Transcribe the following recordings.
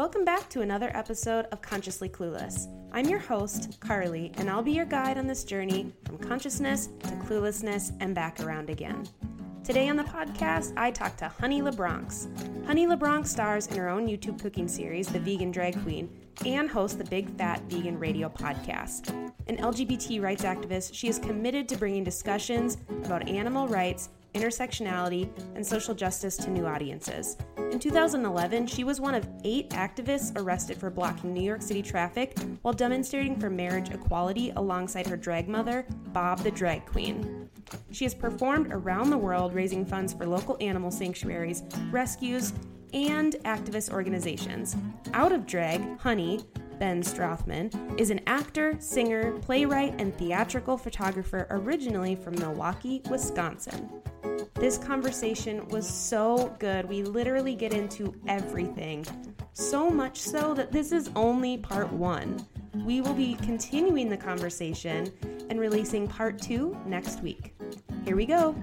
Welcome back to another episode of Consciously Clueless. I'm your host, Carly, and I'll be your guide on this journey from consciousness to cluelessness and back around again. Today on the podcast, I talk to Honey LaBronx. Honey LaBronx stars in her own YouTube cooking series, The Vegan Drag Queen, and hosts the Big Fat Vegan Radio podcast. An LGBT rights activist, she is committed to bringing discussions about animal rights intersectionality, and social justice to new audiences. In 2011, she was one of eight activists arrested for blocking New York City traffic while demonstrating for marriage equality alongside her drag mother, Bob the Drag Queen. She has performed around the world raising funds for local animal sanctuaries, rescues, and activist organizations. Out of drag, Honey, Ben Strothmann, is an actor, singer, playwright, and theatrical photographer originally from Milwaukee, Wisconsin. This conversation was so good. We literally get into everything. So much so that this is only part one. We will be continuing the conversation and releasing part two next week. Here we go.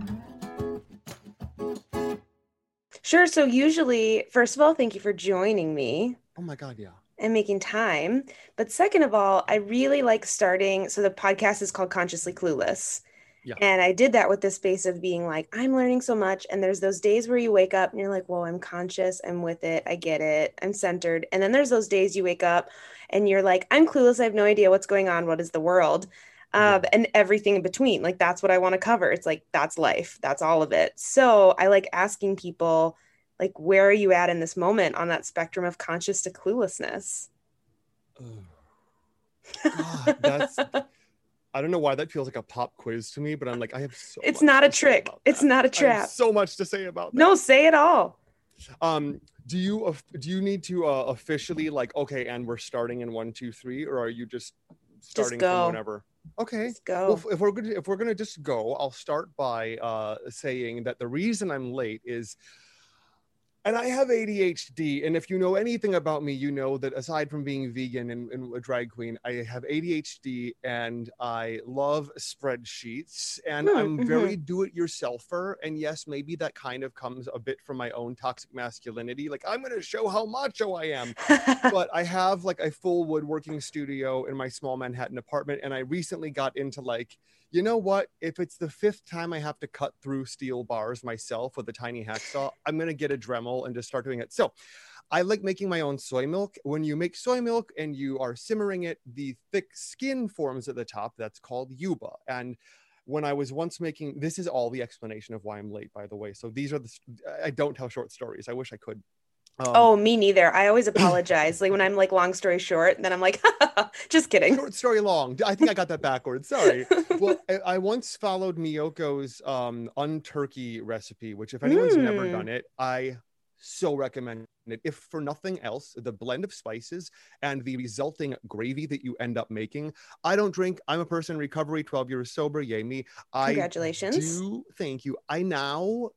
Sure. So, usually, first of all, thank you for joining me. Oh my God, yeah. And making time. But second of all, I really like starting. So, the podcast is called Consciously Clueless. Yeah. And I did that with the space of being like, I'm learning so much. And there's those days where you wake up and you're like, well, I'm conscious, I'm with it, I get it, I'm centered. And then there's those days you wake up and you're like, I'm clueless, I have no idea what's going on, what is the world? Um, and everything in between. Like, that's what I want to cover. It's like, that's life, that's all of it. So I like asking people, like, where are you at in this moment on that spectrum of conscious to cluelessness? Oh. God, that's I don't know why that feels like a pop quiz to me, but I'm like, I have so. It's not a trick. It's not a trap. so much to say about that. No, say it all. Um, do you do you need to uh, officially like okay, and we're starting in one, two, three, or are you just starting just from whenever? Okay. Just go. Well, if we're gonna if we're gonna just go, I'll start by uh, saying that the reason I'm late is and I have ADHD. And if you know anything about me, you know that aside from being vegan and, and, a drag queen, I have ADHD and I love spreadsheets and mm, I'm very mm-hmm. do it yourselfer. And yes, maybe that kind of comes a bit from my own toxic masculinity. Like, I'm going to show how macho I am. but I have like a full woodworking studio in my small Manhattan apartment. And I recently got into like, you know what? If it's the fifth time I have to cut through steel bars myself with a tiny hacksaw, I'm going to get a Dremel and just start doing it. So I like making my own soy milk. When you make soy milk and you are simmering it, the thick skin forms at the top. That's called yuba. And when I was once making this is all the explanation of why I'm late, by the way. So these are the I don't tell short stories. I wish I could. Um, oh, me neither. I always apologize. like when I'm like long story short, then I'm like, just kidding. Short story long. I think I got that backwards. Sorry. well, I, I, once followed Miyoko's um, unturkey recipe, which if anyone's mm. never done it, I so recommend it. If for nothing else, the blend of spices and the resulting gravy that you end up making. I don't drink. I'm a person in recovery, 12 years sober. Yay me. Congratulations. I do. Thank you. I now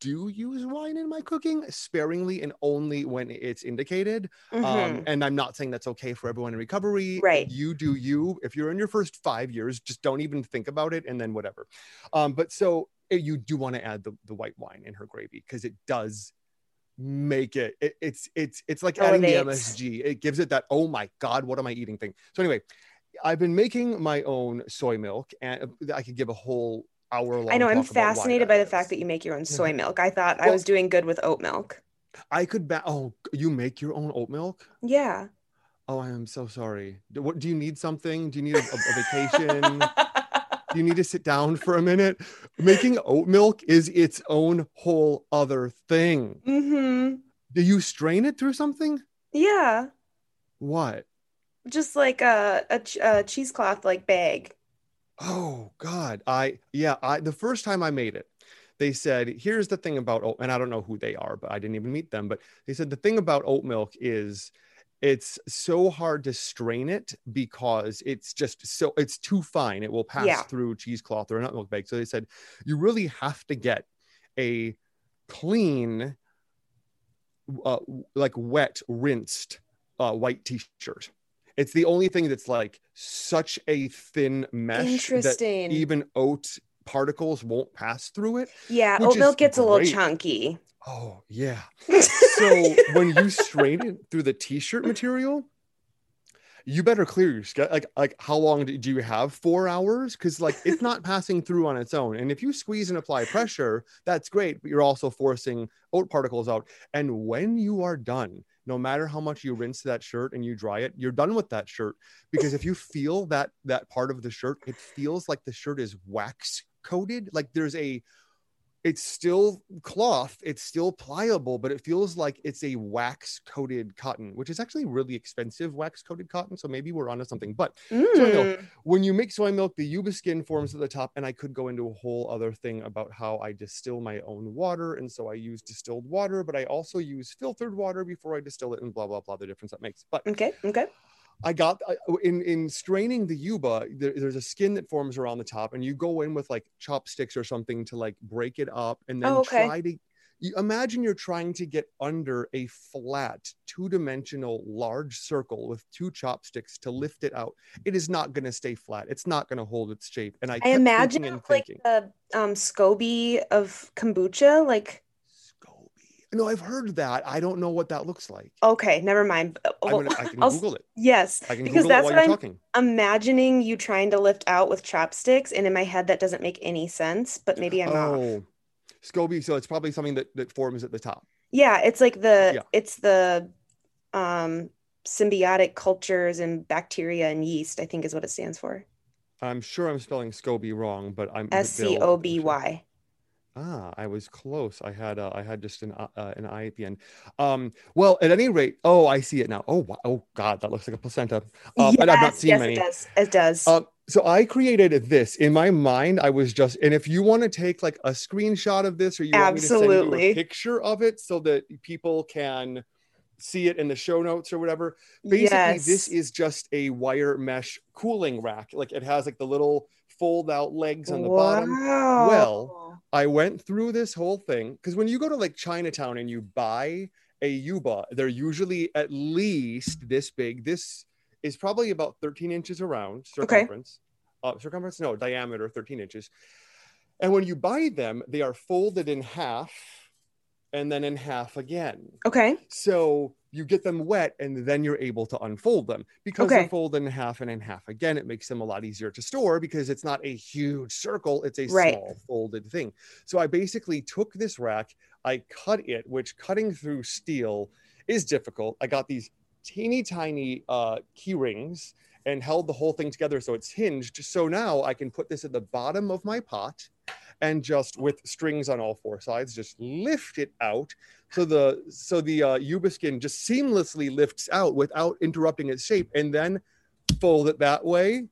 do use wine in my cooking sparingly and only when it's indicated. Um, mm-hmm. Um, and I'm not saying that's okay for everyone in recovery. Right. You do you. If you're in your first five years, just don't even think about it and then whatever. Um, but so eh, you do want to add the, the white wine in her gravy because it does make it, it it's it's it's like adding the MSG. It gives it that oh my god, what am I eating thing. So anyway, I've been making my own soy milk, and uh, I could give a whole hour long. I know I'm fascinated by the fact that you make your own soy mm-hmm. milk. I thought well, I was doing good with oat milk. I could. Ba- oh, you make your own oat milk? Yeah. Oh, I am so sorry. Do, what, do you need something? Do you need a, a vacation? you need to sit down for a minute. Making oat milk is its own whole other thing. Mm-hmm. Do you strain it through something? Yeah. What? Just like a, a, a cheesecloth like bag. Oh God. I yeah, I the first time I made it, they said, here's the thing about oat, and I don't know who they are, but I didn't even meet them. But they said the thing about oat milk is it's so hard to strain it because it's just so it's too fine. It will pass yeah. through cheesecloth or a nut milk bag. So they said you really have to get a clean, uh, like wet, rinsed uh, white t-shirt. It's the only thing that's like such a thin mesh that even oat particles won't pass through it. Yeah, oat milk gets great. a little chunky. Oh yeah. So when you strain it through the t-shirt material, you better clear your schedule. Like, like how long do you have? Four hours? Because like it's not passing through on its own. And if you squeeze and apply pressure, that's great, but you're also forcing oat particles out. And when you are done, no matter how much you rinse that shirt and you dry it, you're done with that shirt. Because if you feel that that part of the shirt, it feels like the shirt is wax coated. Like there's a it's still cloth it's still pliable but it feels like it's a wax coated cotton which is actually really expensive wax coated cotton so maybe we're onto something but Mm. soy milk when you make soy milk the yuba skin forms at the top and i could go into a whole other thing about how i distill my own water and so i use distilled water but i also use filtered water before i distill it and blah blah blah the difference that makes but Okay. Okay. I got I- in in straining the yuba. There, there's a skin that forms around the top, and you go in with like chopsticks or something to like break it up, and then Oh, okay. try to. You imagine you're trying to get under a flat, two-dimensional, large circle with two chopsticks to lift it out. It is not going to stay flat. It's not going to hold its shape. And I, I imagine thinking and like thinking, the um SCOBY of kombucha. Like. No, I've heard that. I don't know what that looks like. okay, never mind. I'm Well, gonna, I can I'll- Google it. yes, I can because Google it that's what you're I'm talking. imagining you trying to lift out with chopsticks, and in my head that doesn't make any sense. But maybe I'm off. Oh, Scoby. So it's probably something that, that forms at the top. Yeah, it's like the Yeah. it's the um symbiotic cultures and bacteria and yeast. I think is what it stands for. I'm sure I'm spelling Scoby wrong, but I'm S C O B Y. Ah, I was close. I had uh, I had just an uh, uh, an I at the end. Um, well, at any rate, oh, I see it now. Oh, wow. oh God, that looks like a placenta. Um, and I've not Yes, seen yes, many. it does. It does. Um, so I created this in my mind. I was just, and if you want to take like a screenshot of this, or you want me to send you a picture of it so that people can see it in the show notes or whatever. Basically, this is just a wire mesh cooling rack. Like it has like the little fold out legs on the bottom. Wow. Well, I went through this whole thing because when you go to like Chinatown and you buy a Yuba, they're usually at least this big. This is probably about 13 inches around circumference. Uh, circumference, no, diameter 13 inches. And when you buy them, they are folded in half and then in half again. okay. So you get them wet and then you're able to unfold them because Okay. they're folded in half and in half again. It makes them a lot easier to store because it's not a huge circle, it's a Right. small folded thing. So I basically took this rack, I cut it, which cutting through steel is difficult. I got these teeny tiny uh, key rings and held the whole thing together so it's hinged. So now I can put this at the bottom of my pot and just with strings on all four sides, just lift it out so the so the uh, yuba skin just seamlessly lifts out without interrupting its shape and then fold it that way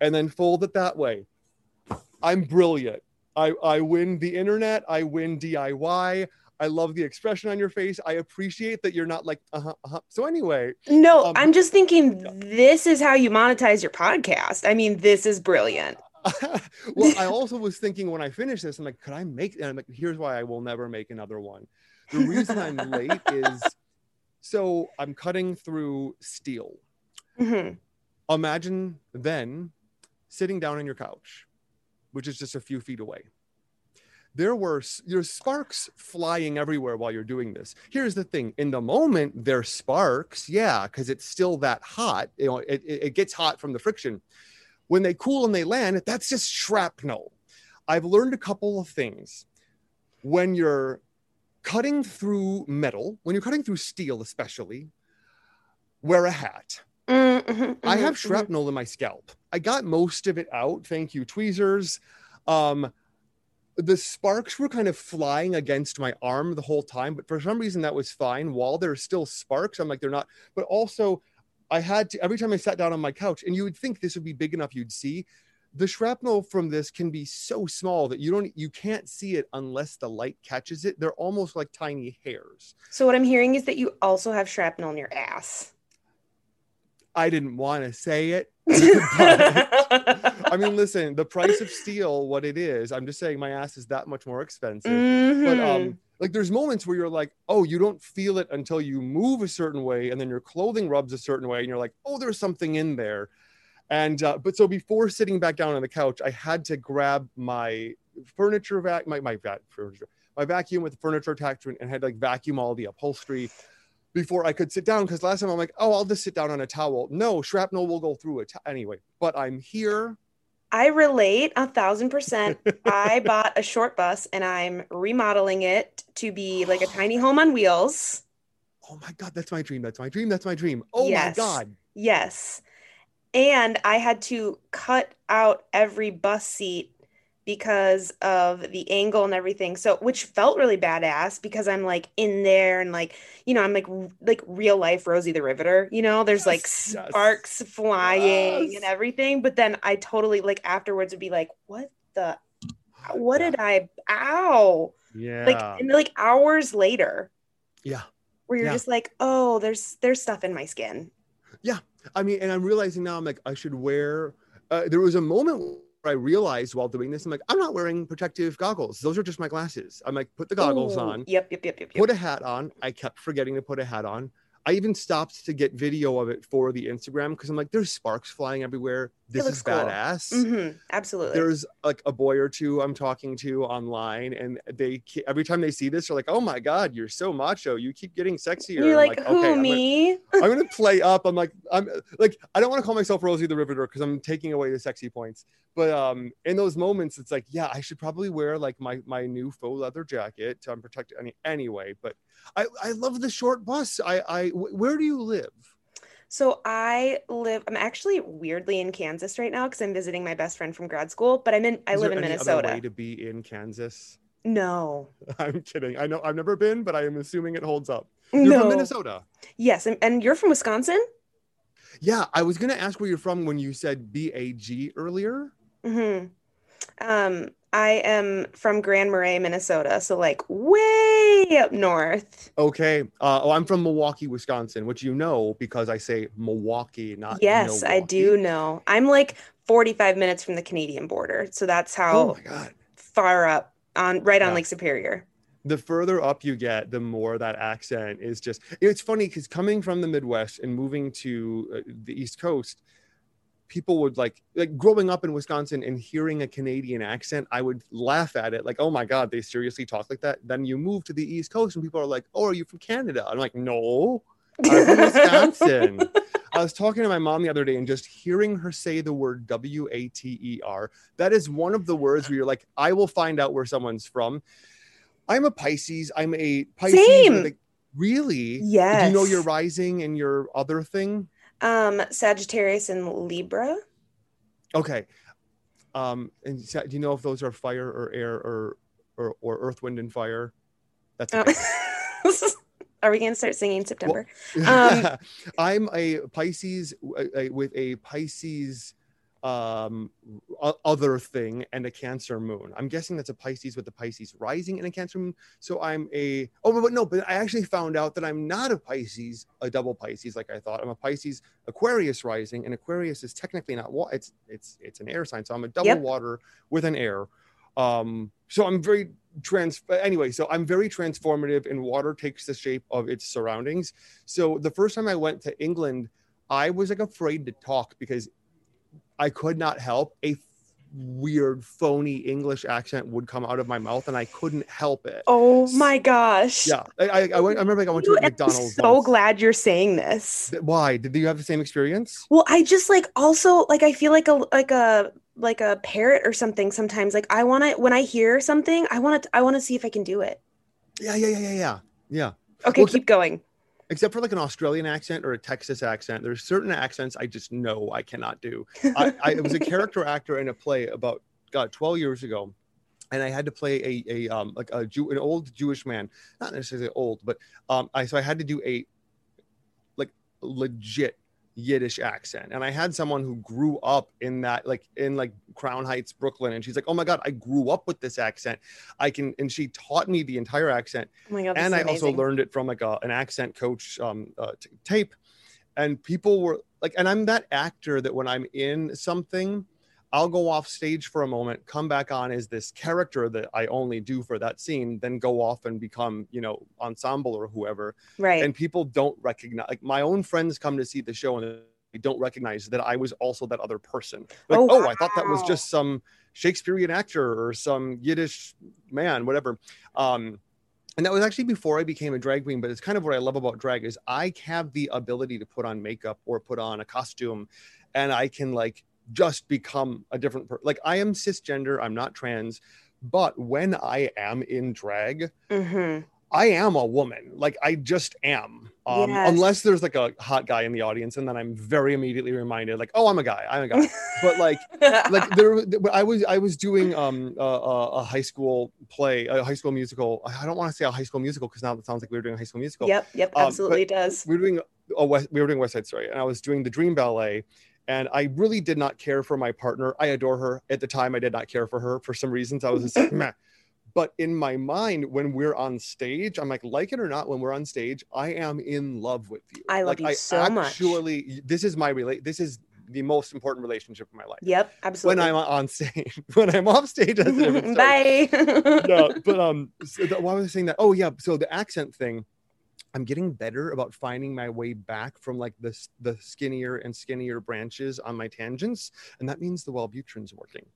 and then fold it that way i'm brilliant i i win the internet i win diy i love the expression on your face i appreciate that you're not like uh-huh, uh-huh. so anyway No, Um, I'm just thinking yeah. this is how you monetize your podcast. I mean, this is brilliant. well i also was thinking when i finished this i'm like could i make and i'm like here's why i will never make another one. The reason i'm late is so i'm cutting through steel. Mhm. imagine then sitting down on your couch which is just a few feet away. There were there's sparks flying everywhere while you're doing this. Here's the thing in the moment they're sparks yeah because it's still that hot you know it, it gets hot from the friction when they cool and they land that's just shrapnel i've learned a couple of things when you're cutting through metal when you're cutting through steel especially wear a hat Mm, mhm, I have mhm. shrapnel in my scalp. I got most of it out. Thank you, tweezers. Um, the sparks were kind of flying against my arm the whole time, but for some reason that was fine. While there's still sparks, I'm like, they're not. But also, I had to every time I sat down on my couch, and you would think this would be big enough you'd see. The shrapnel from this can be so small that you don't you can't see it unless the light catches it. They're almost like tiny hairs. So what I'm hearing is that you also have shrapnel in your ass. I didn't want to say it. I mean, listen, the price of steel, what it is, I'm just saying my ass is that much more expensive. But Mhm. um, like there's moments where you're like, oh, you don't feel it until you move a certain way, and then your clothing rubs a certain way, and you're like, oh, there's something in there. And uh, but so before sitting back down on the couch, I had to grab my furniture vac, my my vac furniture, my vacuum with the furniture attachment and had like vacuum all the upholstery before I could sit down. Because last time I'm like, oh, I'll just sit down on a towel. No, shrapnel will go through it anyway. But I'm here. I relate a thousand percent. I bought a short bus and I'm remodeling it to be like a tiny home on wheels. Oh my god, that's my dream. That's my dream. That's my dream. Oh Yes. my god. Yes. And I had to cut out every bus seat because of the angle and everything. So, which felt really badass because I'm like in there and like, you know, I'm like like real life Rosie the Riveter, you know, there's like Yes, yes. sparks flying Yes. and everything, but then I totally like afterwards would be like, what the what Yeah. did I ow? Yeah. Like and like hours later yeah. where you're Yeah. just like, "Oh, there's there's stuff in my skin." Yeah. I mean, and I'm realizing now I'm like, I should wear. Uh, there was a moment I realized while doing this, I'm like, I'm not wearing protective goggles. Those are just my glasses. I'm like, put the goggles Ooh, on, Yep, yep, yep, yep, yep. put a hat on. I kept forgetting to put a hat on. I even stopped to get video of it for the Instagram because I'm like, there's sparks flying everywhere. This is cool. badass. Mhm, absolutely. There's like a boy or two I'm talking to online, and they every time they see this, they're like, "Oh my god, you're so macho! You keep getting sexier." You're I'm like, okay, "Who I'm gonna- me?" I'm gonna play up. I'm like, I'm like, I don't want to call myself Rosie the Riveter because I'm taking away the sexy points. But um, in those moments, it's like, yeah, I should probably wear like my my new faux leather jacket to protect any anyway. But I I love the short bus. I I where do you live? So I live. I'm actually weirdly in Kansas right now because I'm visiting my best friend from grad school. But I'm in. I Is live in any other Minnesota. way to be in Kansas? No, I'm kidding. I know I've never been, but I am assuming it holds up. You're no. from Minnesota. Yes, and, and you're from Wisconsin. Yeah, I was gonna ask where you're from when you said B A G earlier. hmm Um, I am from Grand Marais, Minnesota. So like way up north. Okay. Uh, oh, I'm from Milwaukee, Wisconsin, which you know because I say Milwaukee, not Yes, I do know. I'm like 45 minutes from the Canadian border. So that's Oh how my god. far up on right on Yeah. Lake Superior. The further up you get, the more that accent is just. It's funny because coming from the Midwest and moving to uh, the East Coast, people would like like growing up in Wisconsin and hearing a Canadian accent, I would laugh at it like, "Oh my god, they seriously talk like that." Then you move to the East Coast and people are like, "Oh, are you from Canada?" I'm like, "No, I'm from Wisconsin." I was talking to my mom the other day and just hearing her say the word W A T E R. That is one of the words where you're like, I will find out where someone's from. I'm a Pisces. I'm a Pisces. Same. really? Yes. Do you know your rising and your other thing? Um, Sagittarius and Libra. Okay. Um, and do you know if those are fire or air or or, or earth, wind, and fire? That's Oh. Are we gonna start singing in September? Um, I'm a Pisces a- a- with a Pisces um other thing and a cancer moon. I'm guessing that's a pisces with the pisces rising and a cancer moon. So i'm a oh but no but i actually found out that i'm not a pisces a double pisces like i thought. I'm a pisces aquarius rising and aquarius is technically not what it's it's it's an air sign. So i'm a double Yep. water with an air. Um so i'm very trans anyway so i'm very transformative and water takes the shape of its surroundings. So the first time i went to england i was like afraid to talk because i could not help a weird phony english accent would come out of my mouth and i couldn't help it Oh my gosh. yeah i i, I, went, I remember like i went You- to a I'm mcdonald's so once. glad you're saying this. Why did you have the same experience Well, I just like also like I feel like a like a like a parrot or something sometimes. Like I want to when I hear something, I want to I want to see if I can do it. yeah yeah yeah yeah yeah yeah Okay, Well, keep going. Except for like an Australian accent or a Texas accent. There's certain accents I just know I cannot do. I, I was a character actor in a play about God 12 years ago, and I had to play a a um like a Jew an old Jewish man, not necessarily old, but um I so I had to do a like legit Yiddish accent, and I had someone who grew up in that like in like Crown Heights, Brooklyn, and she's like, oh my God, I grew up with this accent. I can, and she taught me the entire accent Oh my god, and I also learned it from like a, an accent coach um, uh, t- tape. And people were like, and I'm that actor that when I'm in something, I'll go off stage for a moment, come back on as this character that I only do for that scene, then go off and become, you know, ensemble or whoever. right. And people don't recognize, like my own friends come to see the show and they don't recognize that I was also that other person. Like, Oh, oh, I thought that was just some Shakespearean actor or some Yiddish man, whatever. Um, and that was actually before I became a drag queen, but it's kind of what I love about drag is I have the ability to put on makeup or put on a costume and I can like just become a different person. Like I am cisgender, I'm not trans, but when I am in drag, Mhm. I am a woman. Like I just am. Um, Yes. unless there's like a hot guy in the audience, and then I'm very immediately reminded, like, oh, I'm a guy. I'm a guy. but like, like there, I was I was doing um a, a a high school play, a high school musical. I don't want to say a high school musical because now it sounds like we were doing a high school musical. yep, yep, Um, absolutely does. We were doing a West, we were doing West Side Story, and I was doing the Dream Ballet. And I really did not care for my partner. I adore her. At the time, I did not care for her for some reasons. I was just like, meh. But in my mind, when we're on stage, I'm like, like it or not, when we're on stage, I am in love with you. I love like, you so much. Actually, this is my relate. This is the most important relationship in my life. Yep, absolutely. When. I'm on stage, when I'm off stage, that's a different story. Bye. no, but um, so the, why was I saying that? Oh yeah, so the accent thing. I'm getting better about finding my way back from like the the skinnier and skinnier branches on my tangents, and that means the Wellbutrin's working.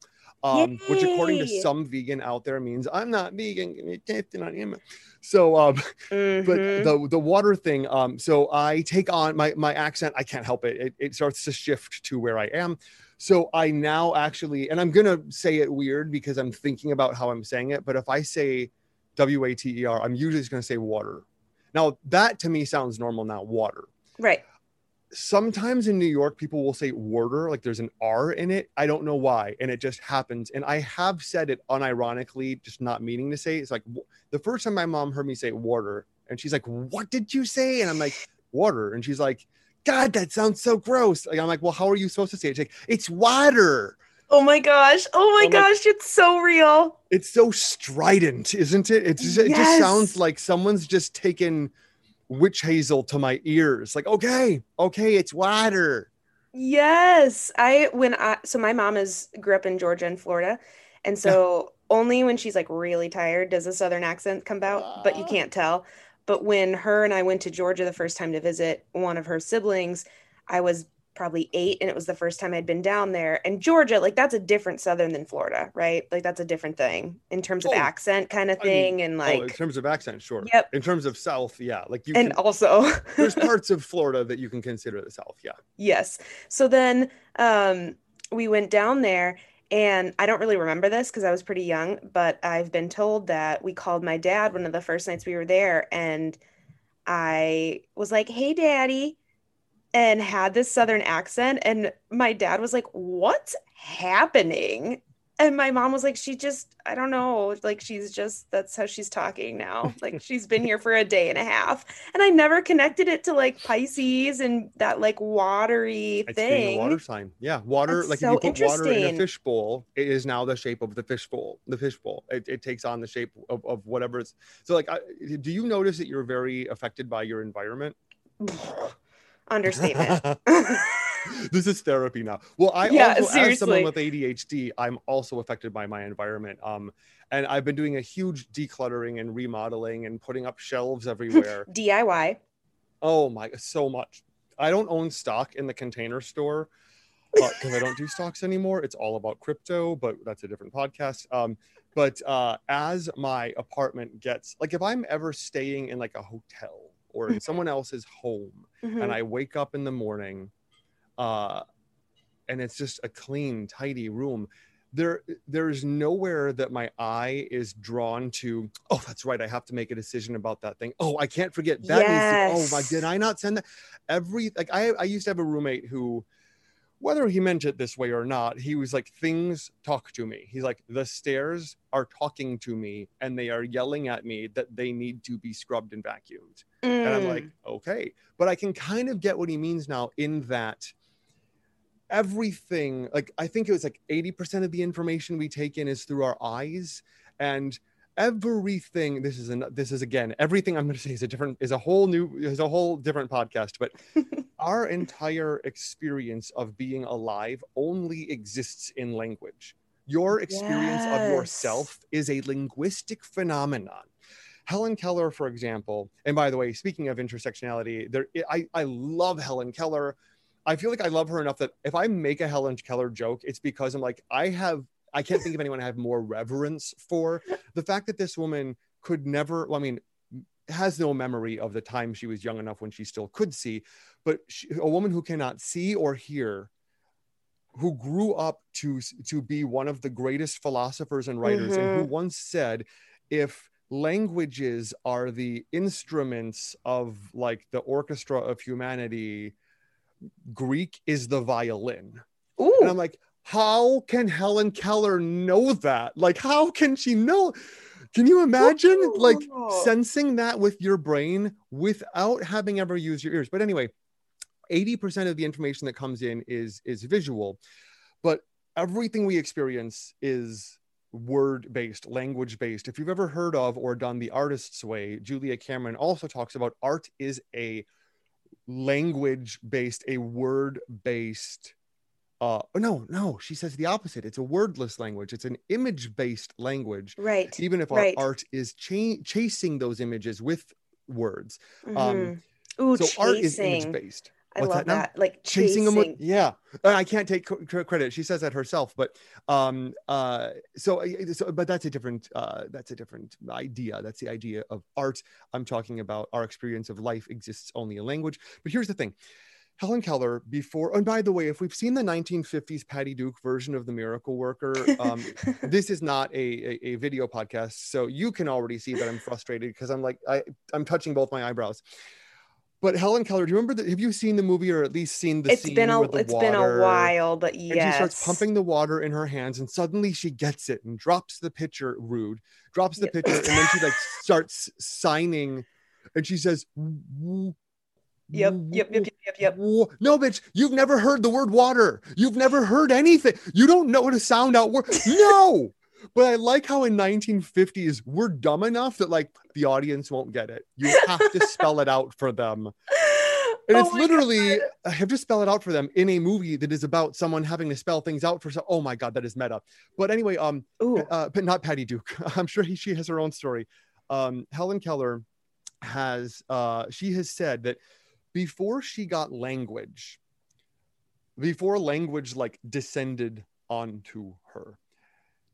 Um, which according to some vegan out there means I'm not vegan. So um, but Mhm. the the water thing um so i take on my my accent i can't help it. it it starts to shift to where i am so i now actually and i'm gonna say it weird because i'm thinking about how i'm saying it but if i say w-a-t-e-r i'm usually just gonna say water now that to me sounds normal now water right. sometimes in New York, people will say water, like there's an R in it. I don't know why. And it just happens. And I have said it unironically, just not meaning to say it. It's like the first time my mom heard me say water, and she's like, What did you say? And I'm like, Water. And she's like, God, that sounds so gross. Like, I'm like, Well, how are you supposed to say it? She's like, It's water. Oh my gosh. Oh my oh like- gosh, it's so real. It's so strident, isn't it? It's just, it just sounds like someone's just taken witch hazel to my ears. Like, okay, okay, it's water. Yes. I when I so my mom is grew up in Georgia and Florida. And so only when she's like really tired does a southern accent come out, but you can't tell. But when her and I went to Georgia the first time to visit one of her siblings, I was probably eight and it was the first time I'd been down there. And Georgia, like that's a different southern than Florida, right? Like that's a different thing in terms of Oh, accent kind of I mean, thing and oh, in terms of accent, sure. Yep. In terms of South, yeah. Like you and can, also there's parts of Florida that you can consider the South. Yeah. Yes. So then um, we went down there, and I don't really remember this because I was pretty young, but I've been told that we called my dad one of the first nights we were there, and I was like, "Hey, Daddy," and had this southern accent, and my dad was like, "What's happening?" And my mom was like, she just, I don't know, like she's just, that's how she's talking now. Like she's been here for a day and a half. And I never connected it to like Pisces and that like watery It's thing. water sign. Yeah. Water, That's like so if you put water in a fish bowl, it is now the shape of the fish bowl. The fish bowl. It, it takes on the shape of, of whatever it's. So, like, I, do you notice that you're very affected by your environment? Understatement. this is therapy now. Well, I Yeah, also, as someone with ADHD, I'm also affected by my environment. Um, and I've been doing a huge decluttering and remodeling and putting up shelves everywhere. DIY. oh my, so much. I don't own stock in the container store because I don't do stocks anymore. It's all about crypto, but that's a different podcast. Um, but uh, as my apartment gets like, if I'm ever staying in like a hotel or in someone else's home, Mhm. and I wake up in the morning, uh, and it's just a clean, tidy room. There, there's nowhere that my eye is drawn to. Oh, that's right. I have to make a decision about that thing. Oh, I can't forget that. Needs to, oh my, Yes. did I not send that? Every like I, I used to have a roommate who, whether he meant it this way or not, he was like, things talk to me. He's like, the stairs are talking to me, and they are yelling at me that they need to be scrubbed and vacuumed. And I'm like, Mm. okay. But I can kind of get what he means now in that everything, like, I think it was like 80% of the information we take in is through our eyes. And everything, this is, an, this is again, everything I'm going to say is a different, is a whole new, is a whole different podcast. But our entire experience of being alive only exists in language. Your experience of yourself is a linguistic phenomenon. Helen Keller, for example, and by the way, speaking of intersectionality, there I, I love Helen Keller. I feel like I love her enough that if I make a Helen Keller joke, it's because I'm like, I have, I can't think of anyone I have more reverence for. The fact that this woman could never, well, I mean, has no memory of the time she was young enough when she still could see, but she, a woman who cannot see or hear, who grew up to to be one of the greatest philosophers and writers, mm-hmm. and who mm-hmm. once said, if languages are the instruments of like the orchestra of humanity greek is the violin Ooh. and i'm like how can helen keller know that like how can she know can you imagine Ooh. like sensing that with your brain without having ever used your ears but anyway 80% of the information that comes in is is visual but everything we experience is word based, language based. If you've ever heard of or done the artist's way, Julia Cameron also talks about art is a language based, a word based. Uh, no, no, she says the opposite. It's a wordless language. It's an image based language. Right. Even if our right. art is cha- chasing those images with words. Mm-hmm. Um, Ooh, so chasing. art is image based. I What's love that, that. Like chasing, chasing them with, yeah. I can't take credit. She says that herself, but um uh so, so but that's a different uh that's a different idea. That's the idea of art. I'm talking about our experience of life exists only in language. But here's the thing. Helen Keller before, and by the way, if we've seen the 1950s Patty Duke version of The Miracle Worker, um, this is not a, a, a, video podcast. So you can already see that I'm frustrated because I'm like, I, I'm touching both my eyebrows. But Helen Keller, do you remember that? Have you seen the movie or at least seen the it's scene been a, with the It's water? been a while, but yes. And she starts pumping the water in her hands, and suddenly she gets it and drops the pitcher. Rude, drops the pitcher, and then she like starts signing, and she says, Yep, yep, yep, yep, yep. No, bitch, you've never heard the word water. You've never heard anything. You don't know how to sound out word. No. But I like how in 1950s we're dumb enough that like the audience won't get it. You have to spell it out for them. And oh it's literally God. I have to spell it out for them in a movie that is about someone having to spell things out for so oh my god that is meta. But anyway, um uh, but not Patty Duke. I'm sure he, she has her own story. Um Helen Keller has uh she has said that before she got language before language like descended onto her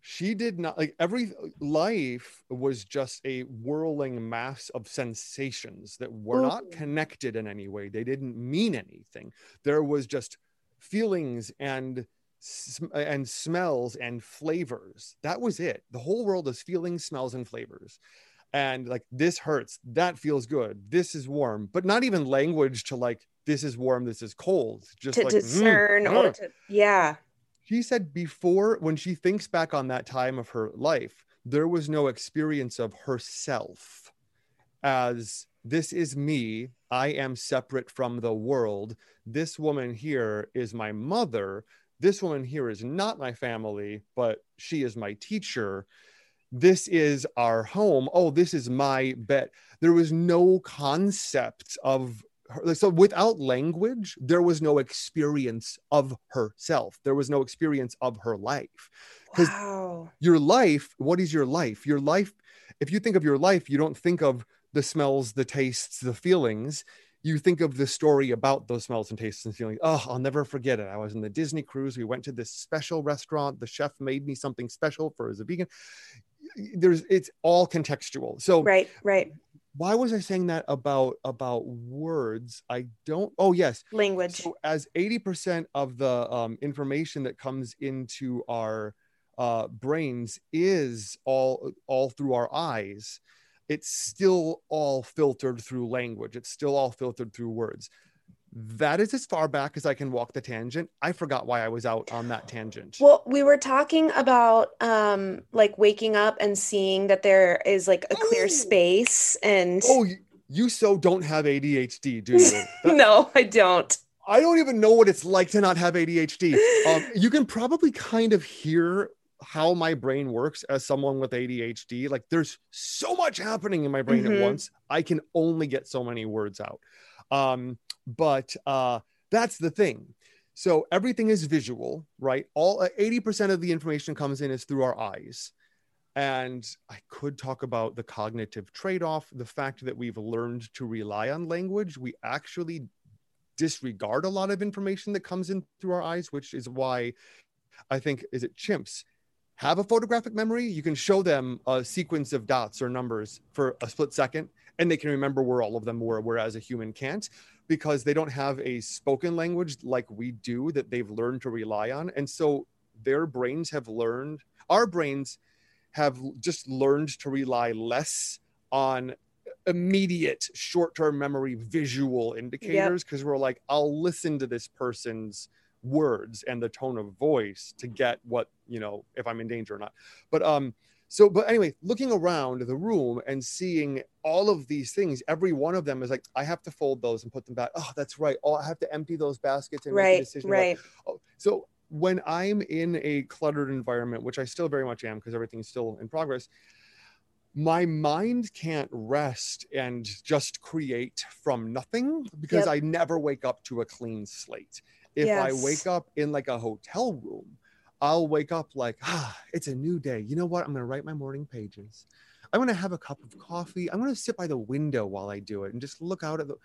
she did not like every life was just a whirling mass of sensations that were Ooh. not connected in any way. They didn't mean anything. There was just feelings and and smells and flavors. That was it. The whole world is feelings smells and flavors and like this hurts that feels good this is warm but not even language to like this is warm this is cold just to like discern mm, or mm. to yeah she said before when she thinks back on that time of her life there was no experience of herself as this is me i am separate from the world this woman here is my mother this woman here is not my family but she is my teacher this is our home. Oh this is my bed. There was no concept of her, so without language there was no experience of herself. There was no experience of her life. Because wow. your life what is your life? Your life if you think of your life you don't think of the smells the tastes the feelings. You think of the story about those smells and tastes and feelings. Oh i'll never forget it. I was in the disney cruise. We went to this special restaurant. The chef made me something special for as a vegan there's it's all contextual so right right why was I saying that about about words? I don't. Oh yes, language. So as eighty percent of the um, information that comes into our uh, brains is all all through our eyes, it's still all filtered through language. It's still all filtered through words that is as far back as I can walk the tangent. I forgot why I was out on that tangent. Well, we were talking about um like waking up and seeing that there is like a clear oh. space and Oh, you so don't have ADHD, do you? That, no, I don't. I don't even know what it's like to not have ADHD. Um, you can probably kind of hear how my brain works as someone with ADHD. Like there's so much happening in my brain mm-hmm. at once. I can only get so many words out. Um, but uh, that's the thing. So everything is visual, right? All 80% uh, of the information comes in is through our eyes. And I could talk about the cognitive trade off, the fact that we've learned to rely on language. We actually disregard a lot of information that comes in through our eyes, which is why I think is it chimps have a photographic memory. You can show them a sequence of dots or numbers for a split second, and they can remember where all of them were, whereas a human can't because they don't have a spoken language like we do that they've learned to rely on. And so their brains have learned, our brains have just learned to rely less on immediate short-term memory visual indicators because yep. we're like i'll listen to this person's words and the tone of voice to get what you know if i'm in danger or not but um so but anyway looking around the room and seeing all of these things every one of them is like i have to fold those and put them back oh that's right oh i have to empty those baskets and right, make a decision right oh, so when i'm in a cluttered environment which i still very much am because everything's still in progress my mind can't rest and just create from nothing because yep. I never wake up to a clean slate. If yes. I wake up in like a hotel room, I'll wake up like, ah, it's a new day. You know what? I'm going to write my morning pages. I'm going to have a cup of coffee. I'm going to sit by the window while I do it and just look out at the.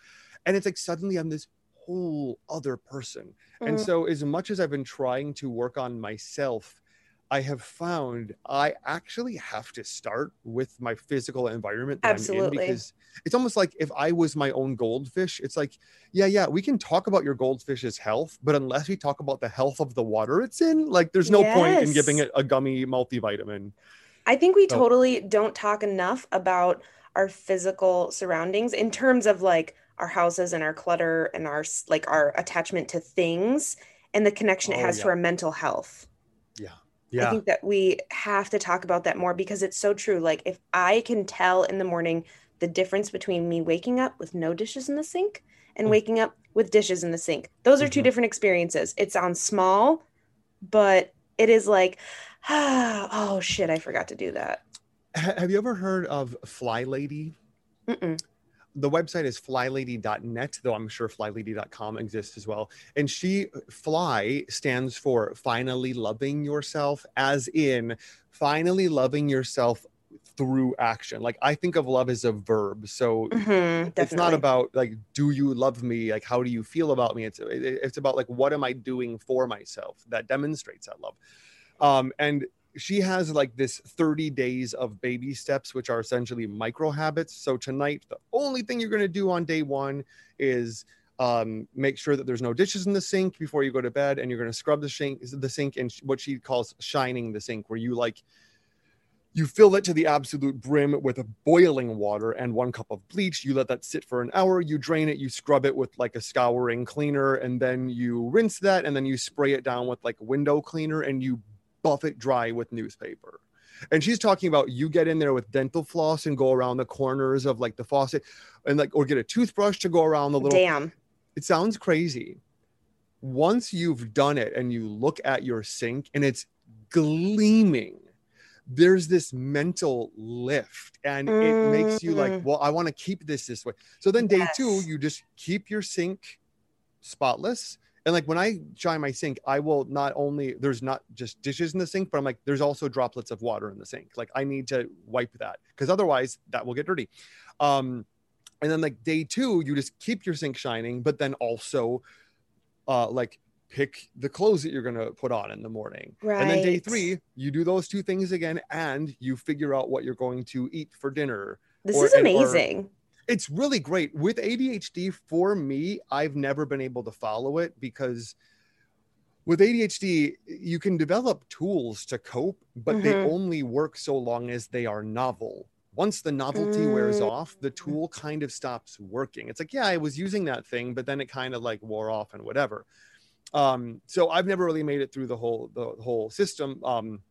And it's like suddenly I'm this whole other person. Mm. And so, as much as I've been trying to work on myself I have found I actually have to start with my physical environment Absolutely. because it's almost like if I was my own goldfish, it's like, yeah, yeah, we can talk about your goldfish's health, but unless we talk about the health of the water it's in, like there's no yes. point in giving it a gummy multivitamin. I think we so. totally don't talk enough about our physical surroundings in terms of like our houses and our clutter and our like our attachment to things and the connection it oh, has yeah. to our mental health. Yeah. Yeah. I think that we have to talk about that more because it's so true. Like if I can tell in the morning the difference between me waking up with no dishes in the sink and mm. waking up with dishes in the sink. Those are mm-hmm. two different experiences. It sounds small, but it is like, ah, oh shit, I forgot to do that. Have you ever heard of Fly Lady? Mm-mm the website is flylady.net, though I'm sure flylady.com exists as well. And she, Fly stands for finally loving yourself, as in finally loving yourself through action. Like I think of love as a verb. So mm-hmm, it's not about like, do you love me? Like, how do you feel about me? It's, it's about like, what am I doing for myself that demonstrates that love? Um, and she has like this 30 days of baby steps, which are essentially micro habits. So tonight, the only thing you're going to do on day one is um, make sure that there's no dishes in the sink before you go to bed, and you're going to scrub the sink, the sink, and what she calls shining the sink, where you like you fill it to the absolute brim with boiling water and one cup of bleach. You let that sit for an hour. You drain it. You scrub it with like a scouring cleaner, and then you rinse that, and then you spray it down with like window cleaner, and you buff it dry with newspaper. And she's talking about you get in there with dental floss and go around the corners of like the faucet and like, or get a toothbrush to go around the little. Damn. It sounds crazy. Once you've done it and you look at your sink and it's gleaming, there's this mental lift and mm. it makes you like, mm. well, I want to keep this this way. So then day yes. two, you just keep your sink spotless and like when I shine my sink, I will not only there's not just dishes in the sink, but I'm like there's also droplets of water in the sink. Like I need to wipe that because otherwise that will get dirty. Um, and then like day two, you just keep your sink shining, but then also uh, like pick the clothes that you're going to put on in the morning. Right. And then day three, you do those two things again and you figure out what you're going to eat for dinner. This or, is amazing. Or, it's really great with ADHD. For me, I've never been able to follow it because with ADHD, you can develop tools to cope, but mm-hmm. they only work so long as they are novel. Once the novelty mm. wears off, the tool kind of stops working. It's like, yeah, I was using that thing, but then it kind of like wore off and whatever. Um, so I've never really made it through the whole the whole system. Um,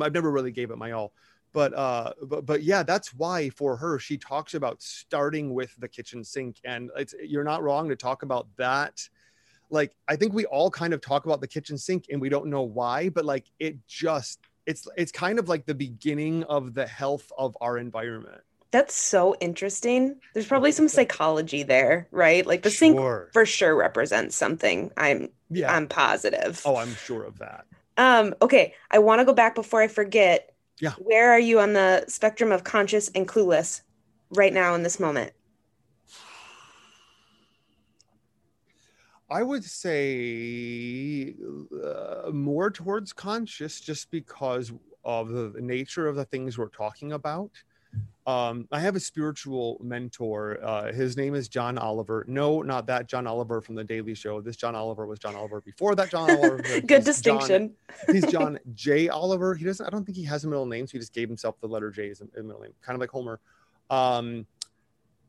I've never really gave it my all but uh but, but yeah that's why for her she talks about starting with the kitchen sink and it's you're not wrong to talk about that. Like i think we all kind of talk about the kitchen sink and we don't know why but like it just it's it's kind of like the beginning of the health of our environment. That's so interesting. There's probably some psychology there right? Like the sink for sure represents something i'm yeah. I'm positive. Oh i'm sure of that. Um okay i want to go back before i forget yeah. Where are you on the spectrum of conscious and clueless right now in this moment? I would say uh, more towards conscious just because of the nature of the things we're talking about. Um, I have a spiritual mentor. Uh, his name is John Oliver. No, not that John Oliver from The Daily Show. This John Oliver was John Oliver before that John Oliver. Good He's distinction. John, he's John J. Oliver. He doesn't. I don't think he has a middle name, so he just gave himself the letter J as a middle name, kind of like Homer. Um,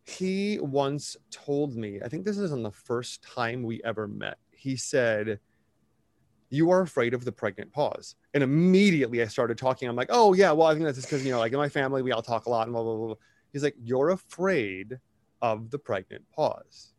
he once told me. I think this is on the first time we ever met. He said, "You are afraid of the pregnant pause." And immediately I started talking. I'm like, "Oh yeah, well I think that's just because you know, like in my family we all talk a lot and blah blah blah." blah." He's like, "You're afraid of the pregnant pause."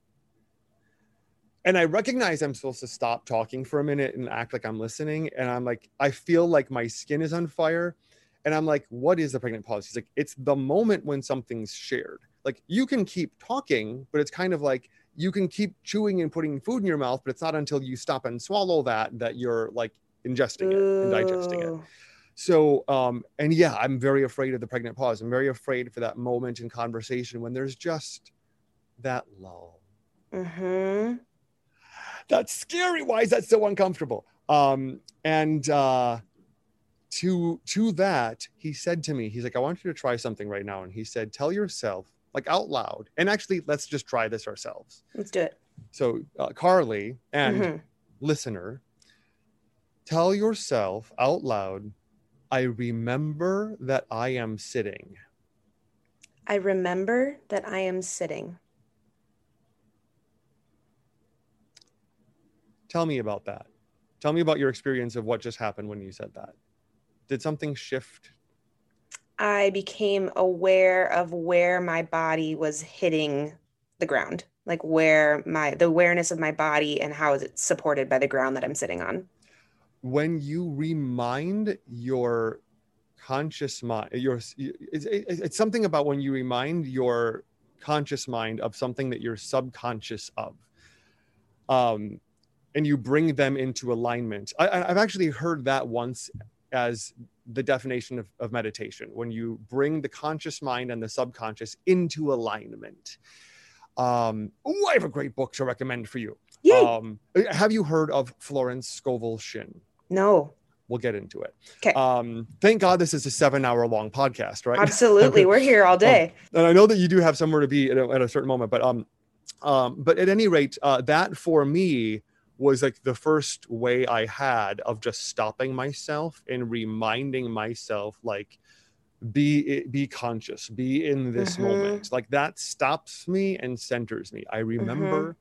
and I recognize I'm supposed to stop talking for a minute and act like I'm listening. And I'm like, I feel like my skin is on fire. And I'm like, what is the pregnant pause? He's like, it's the moment when something's shared. Like you can keep talking, but it's kind of like you can keep chewing and putting food in your mouth, but it's not until you stop and swallow that that you're like ingesting it and digesting it. So, um, and yeah, I'm very afraid of the pregnant pause. I'm very afraid for that moment in conversation when there's just that lull. Mm-hmm. that's scary why is that so uncomfortable um and uh to to that he said to me he's like i want you to try something right now and he said tell yourself like out loud and actually let's just try this ourselves Let's do it. so uh, carly and Mhm. listener tell yourself out loud i remember that i am sitting I remember that I am sitting. tell me about that tell me about your experience of what just happened when you said that did something shift I became aware of where my body was hitting the ground, like where my the awareness of my body and how it's supported by the ground that I'm sitting on. when you remind your conscious mind your it's, it's something about when you remind your conscious mind of something that you're subconscious of um and you bring them into alignment I- i've actually heard that once as the definition of, of meditation when you bring the conscious mind and the subconscious into alignment um oh i have a great book to recommend for you Yay! um have you heard of Florence Scovel Shinn no, we'll get into it. Okay. Um, thank God this is a seven hour long podcast, right? absolutely. We're here all day. and I know that you do have somewhere to be at a, at a certain moment, but um, um, but at any rate, uh, that for me was like the first way I had of just stopping myself and reminding myself, like, be be conscious, be in this Mhm. moment. Like that stops me and centers me. I remember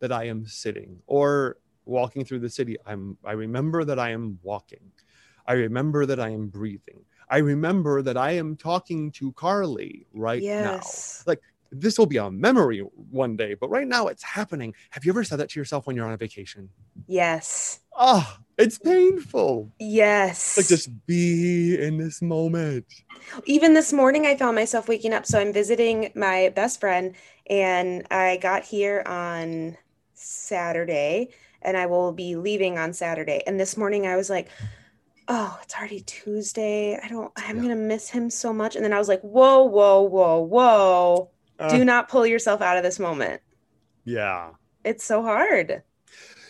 that I am sitting or walking through the city. I'm I remember that I am walking. I remember that I am breathing. I remember that I am talking to Carly right yes. now. This will be a memory one day, but right now it's happening. Have you ever said that to yourself when you're on a vacation? Yes. Ah, it's painful. Yes. Like just be in this moment. Even this morning, I found myself waking up. So I'm visiting my best friend, and I got here on Saturday, and I will be leaving on Saturday. And this morning, I was like, oh, it's already Tuesday. I don't, I'm Yeah. going to miss him so much. And then I was like, whoa, whoa, whoa, whoa. Uh, Do not pull yourself out of this moment. yeah. It's so hard.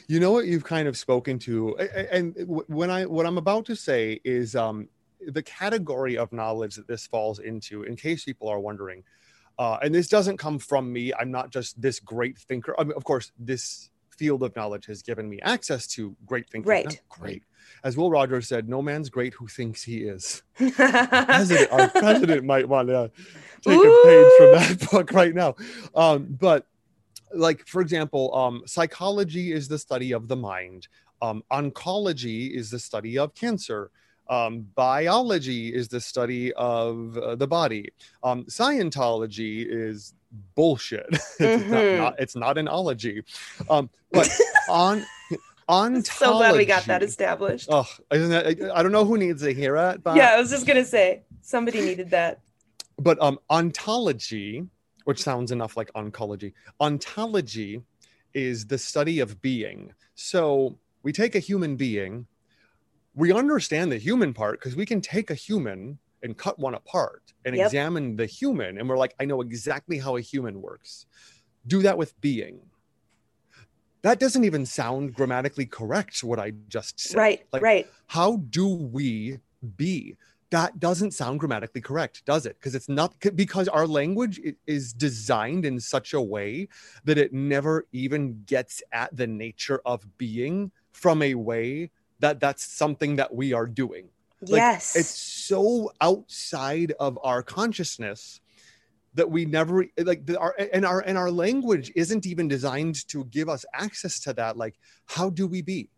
you know what you've kind of spoken to and when i what i'm about to say is um the category of knowledge that this falls into in case people are wondering uh, and this doesn't come from me i'm not just this great thinker I mean, of course this field of knowledge has given me access to great thinking Right. Great as will rogers said no man's great who thinks he is president, our president might want to take a page from that book right now. Um, but like for example, um, psychology is the study of the mind. Um, oncology is the study of cancer. Um, biology is the study of uh, the body. Um, Scientology is bullshit. it's, not, Mhm. not, it's not an ology. Um, but on ontology. so glad we got that established. Oh, isn't that, I, I don't know who needs to hear it, but yeah, I was just going to say, somebody needed that. but um ontology which sounds enough like oncology ontology is the study of being so we take a human being we understand the human part because we can take a human and cut one apart and Yep. examine the human and we're like i know exactly how a human works do that with being that doesn't even sound grammatically correct what i just said Right, Like, right. how do we be that doesn't sound grammatically correct does it because it's not because our language is designed in such a way that it never even gets at the nature of being from a way that that's something that we are doing Like, yes. it's so outside of our consciousness that we never like the, our and our and our language isn't even designed to give us access to that. Like how do we be?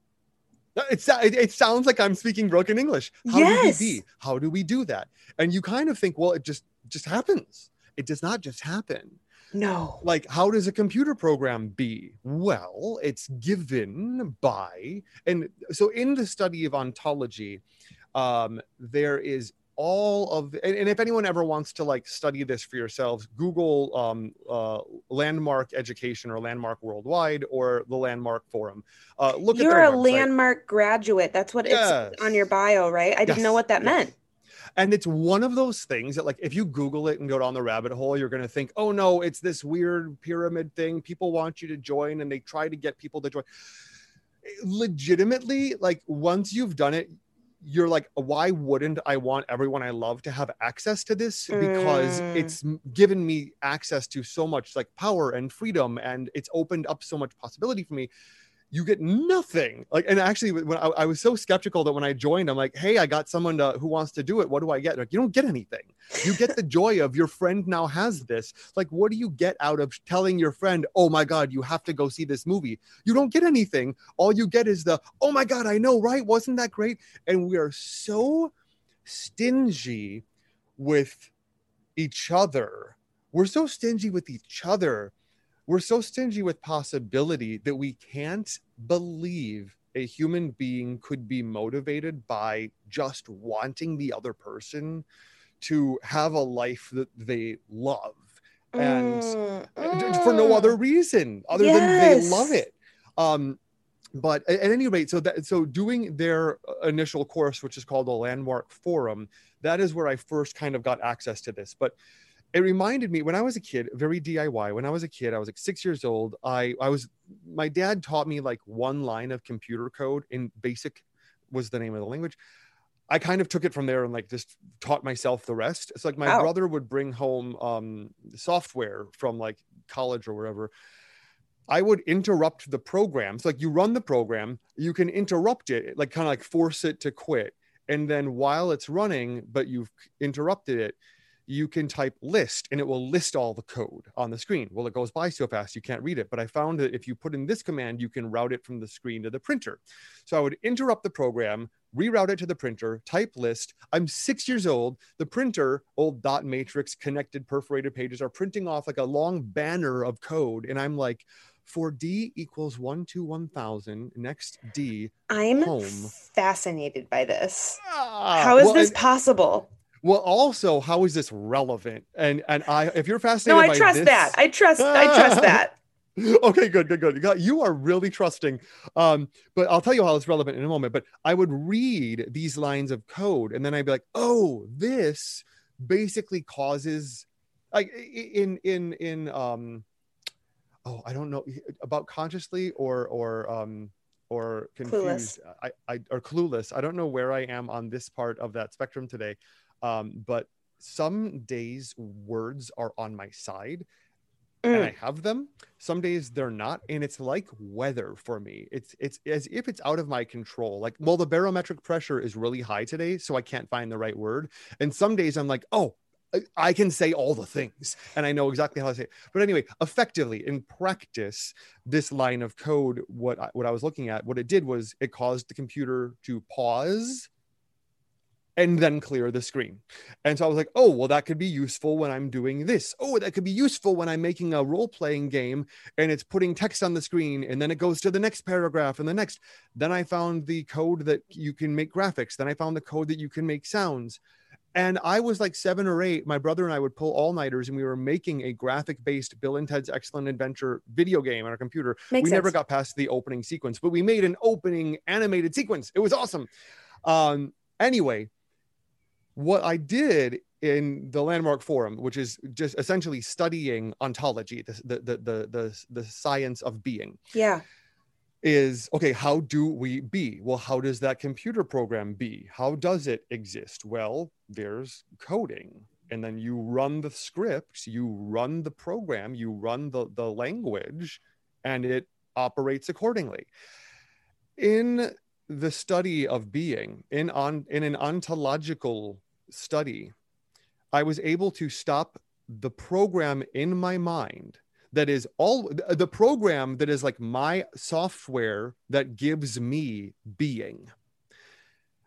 It's it, it sounds like i'm speaking broken english. How Yes. do we be? How do we do that? And you kind of think well it just just happens. It does not just happen. No. like how does a computer program be? Well it's given by and so in the study of ontology um there is all of and, and if anyone ever wants to like study this for yourselves google um uh landmark education or landmark worldwide or the landmark forum uh look at You're a website. landmark graduate. That's what Yes. it's on your bio, right? I didn't know what that yes. meant. and it's one of those things that like if you google it and go down the rabbit hole you're going to think oh no it's this weird pyramid thing people want you to join and they try to get people to join legitimately like once you've done it you're like why wouldn't i want everyone i love to have access to this because Mm. it's given me access to so much like power and freedom and it's opened up so much possibility for me you get nothing. Like and actually when I, I was so skeptical that when i joined i'm like hey i got someone to, who wants to do it. What do i get? Like you don't get anything. You get the joy of your friend now has this. Like what do you get out of telling your friend oh my god you have to go see this movie? You don't get anything. All you get is the oh my god i know right? Wasn't that great? And we are so stingy with each other. We're so stingy with each other we're so stingy with possibility that we can't believe a human being could be motivated by just wanting the other person to have a life that they love and Mm, d- for no mm. other reason other than they love it. Um but at any rate so that so doing their uh, initial course which is called the landmark forum that is where i first kind of got access to this. But it reminded me when i was a kid very diy when i was a kid i was like six years old i i was my dad taught me like one line of computer code in basic was the name of the language i kind of took it from there and like just taught myself the rest it's like my Wow. brother would bring home um software from like college or wherever I would interrupt the program. So like you run the program, you can interrupt it, like kind of like force it to quit. And then while it's running, but you've interrupted it, you can type list and it will list all the code on the screen. Well, it goes by so fast you can't read it. But I found that if you put in this command, you can route it from the screen to the printer. So I would interrupt the program, reroute it to the printer, type list. I'm six years old. The printer, old dot matrix connected perforated pages, are printing off like a long banner of code. And I'm like, for D equals one to 1000, next D. I'm home. fascinated by this. Ah, How is well, this possible? Well, also, how is this relevant? And and I, if you're fascinated No, I trust this- that. I trust. I trust that. okay, good, good, good. You You are really trusting. Um, but I'll tell you how it's relevant in a moment. But I would read these lines of code, and then I'd be like, "Oh, this basically causes like in in in um, oh, I don't know about consciously or or um or confused. I I or clueless. I don't know where I am on this part of that spectrum today. Um, but some days words are on my side and I Mm. have them. Some days they're not, and it's like weather for me. It's it's as if it's out of my control. Like, well, the barometric pressure is really high today, so I can't find the right word. And some days I'm like, oh, I- I can say all the things, and I know exactly how to say it. But anyway, effectively in practice, this line of code, what I, what I was looking at, what it did was it caused the computer to pause and then clear the screen. And so I was like, oh, well, that could be useful when I'm doing this. Oh, that could be useful when I'm making a role playing game and it's putting text on the screen and then it goes to the next paragraph and the next. Then I found the code that you can make graphics. Then I found the code that you can make sounds. And I was like seven or eight. My brother and I would pull all nighters and we were making a graphic based Bill and Ted's Excellent Adventure video game on our computer Makes we sense. never got past the opening sequence, but we made an opening animated sequence. It was awesome. Um, anyway, what I did in the landmark forum, which is just essentially studying ontology, the the the the the, the science of being, yeah. is okay how do we be? Well how does that computer program be? How does it exist? Well there's coding. And then you run the scripts you run the program you run the, the language and it operates accordingly. In the study of being in on in an ontological study i was able to stop the program in my mind that is all the program that is like my software that gives me being.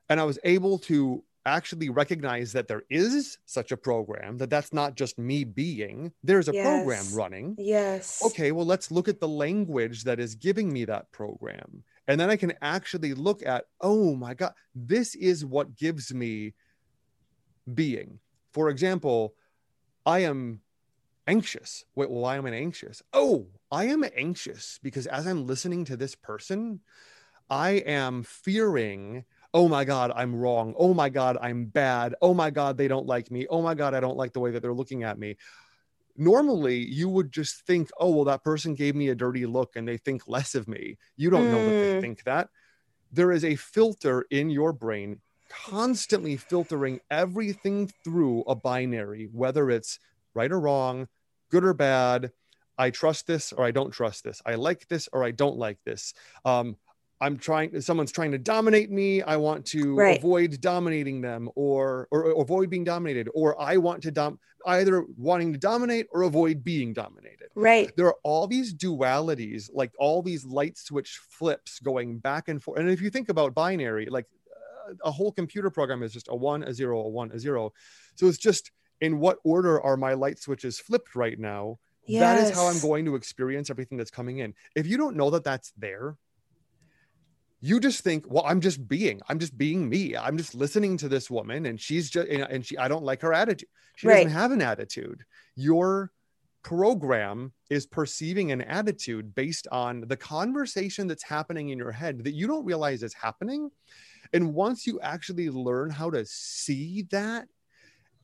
And i was able to actually recognize that there is such a program that that's not just me being there's a yes. program running. Yes. Okay well let's look at the language that is giving me that program. And then i can actually look at oh my god this is what gives me being. For example i am anxious. Wait well why am i anxious? Oh i am anxious because as i'm listening to this person i am fearing oh my god i'm wrong. Oh my god i'm bad. Oh my god they don't like me. Oh my god i don't like the way that they're looking at me. Normally you would just think oh well that person gave me a dirty look and they think less of me. You don't mm. know that they hmm. think that. There is a filter in your brain constantly filtering everything through a binary whether it's right or wrong good or bad i trust this or i don't trust this i like this or i don't like this um, I'm trying someone's trying to dominate me. I want to right. avoid dominating them or, or, or avoid being dominated, or I want to dom either wanting to dominate or avoid being dominated. Right. There are all these dualities, like all these light switch flips going back and forth. And if you think about binary, like a whole computer program is just a one, a zero, a one, a zero. So it's just in what order are my light switches flipped right now? Yes. That is how I'm going to experience everything that's coming in. If you don't know that that's there, you just think well i'm just being i'm just being me i'm just listening to this woman and she's just and she i don't like her attitude she right. doesn't have an attitude your program is perceiving an attitude based on the conversation that's happening in your head that you don't realize is happening and once you actually learn how to see that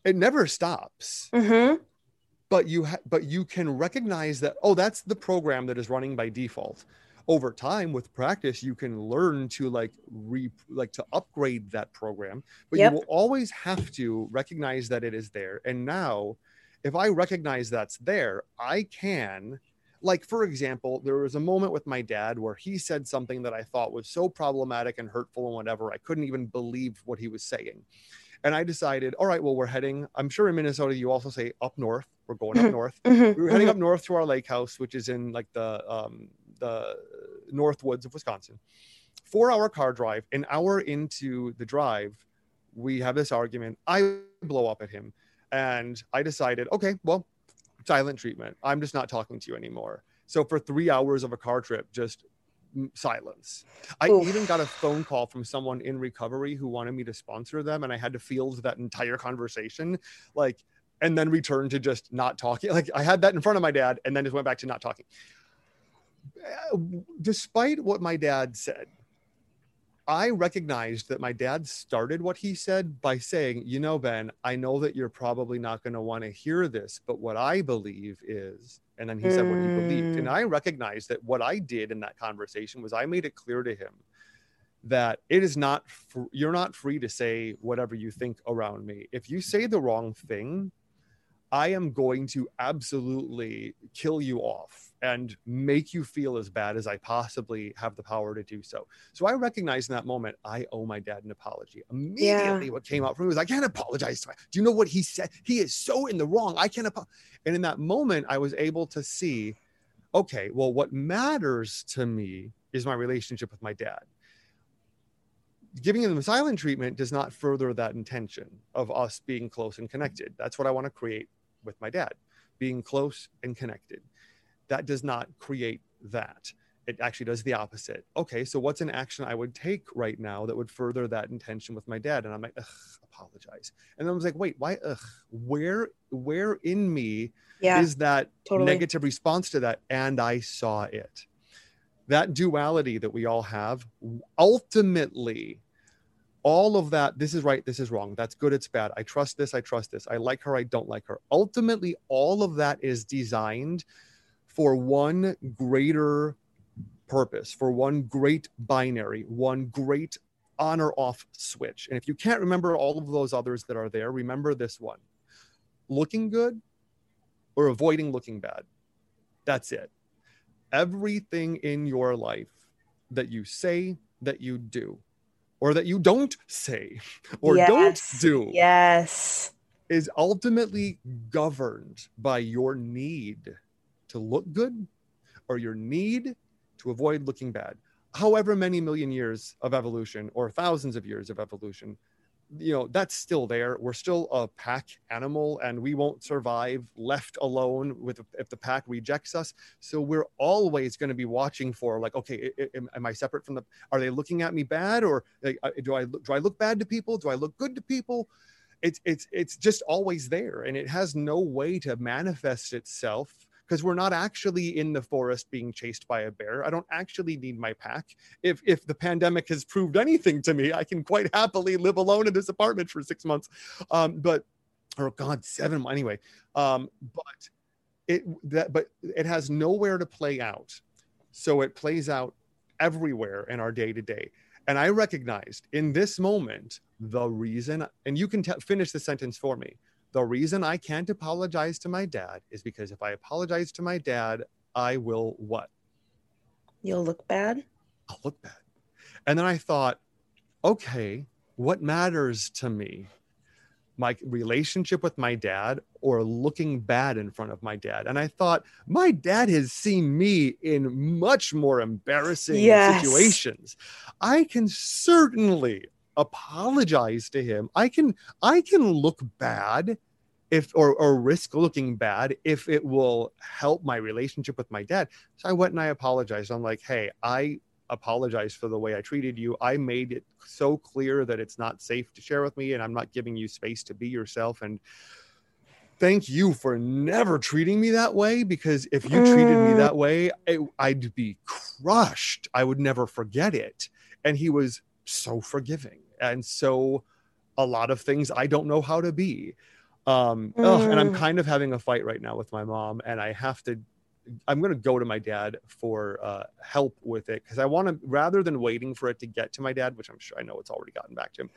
it never stops mm-hmm. but you ha- but you can recognize that oh that's the program that is running by default over time with practice you can learn to like re like to upgrade that program but yep. you will always have to recognize that it is there and now if i recognize that's there i can like for example there was a moment with my dad where he said something that i thought was so problematic and hurtful and whatever i couldn't even believe what he was saying and i decided all right well we're heading i'm sure in minnesota you also say up north we're going up north mm-hmm. we were heading mm-hmm. up north to our lake house which is in like the um the north woods of Wisconsin. Four hour car drive, an hour into the drive, we have this argument. I blow up at him and I decided, okay, well, silent treatment. I'm just not talking to you anymore. So for three hours of a car trip, just silence. I Oof. even got a phone call from someone in recovery who wanted me to sponsor them, and I had to field that entire conversation, like, and then return to just not talking. Like I had that in front of my dad, and then just went back to not talking uh, despite what my dad said, I recognized that my dad started what he said by saying, You know, Ben, I know that you're probably not going to want to hear this, but what I believe is, and then he said what he believed. And mm. I recognized that what I did in that conversation was I made it clear to him that it is not, fr- you're not free to say whatever you think around me. If you say the wrong thing, I am going to absolutely kill you off and make you feel as bad as I possibly have the power to do so. So I recognize in that moment, I owe my dad an apology. Immediately, yeah. what came out from me was, I can't apologize to him. Do you know what he said? He is so in the wrong. I can't. Apo-. And in that moment, I was able to see, okay, well, what matters to me is my relationship with my dad. Giving him the silent treatment does not further that intention of us being close and connected. That's what I want to create with my dad, being close and connected that does not create that it actually does the opposite. Okay, so what's an action I would take right now that would further that intention with my dad? And I'm like, ugh, apologize. And then I was like, wait, why? Ugh, where, where in me yeah, is that totally. negative response to that? And I saw it. That duality that we all have, ultimately, all of that. This is right. This is wrong. That's good. It's bad. I trust this. I trust this. I like her. I don't like her. Ultimately, all of that is designed for one greater purpose, for one great binary, one great on or off switch. And if you can't remember all of those others that are there, remember this one looking good or avoiding looking bad. That's it. Everything in your life that you say, that you do, or that you don't say, or Yes. don't do, Yes. is ultimately governed by your need to look good or your need to avoid looking bad. However, many million years of evolution or thousands of years of evolution, you know, that's still there. We're still a pack animal and we won't survive left alone with if the pack rejects us. So we're always going to be watching for like, okay, am, I separate from the, are they looking at me bad or like, uh, do I, do I look bad to people? Do I look good to people? it's it's it's just always there and it has no way to manifest itself because we're not actually in the forest being chased by a bear. I don't actually need my pack. If if the pandemic has proved anything to me i can quite happily live alone in this apartment for six months. Um but or god seven anyway um but it that but it has nowhere to play out. So it plays out everywhere in our day to day and I recognized in this moment the reason, and you can t- finish the sentence for me. The reason I can't apologize to my dad is because if I apologize to my dad, I will what? You'll look bad. I'll look bad. And then I thought, okay, what matters to me? My relationship with my dad or looking bad in front of my dad. And I thought, my dad has seen me in much more embarrassing Yes. situations. I can certainly apologize to him. I can I can look bad if or, or risk looking bad if it will help my relationship with my dad. So I went and I apologized. I'm like, hey, I apologize for the way I treated you. I made it so clear that it's not safe to share with me and I'm not giving you space to be yourself. And thank you for never treating me that way because if you treated me Mm. that way, it, I'd be crushed. I would never forget it. And he was so forgiving. And so a lot of things I don't know how to be. Um, ugh, and I'm Mm. kind of having a fight right now with my mom, and I have to I'm going to go to my dad for uh, help with it because I want to, rather than waiting for it to get to my dad, which I'm sure I know it's already gotten back to him,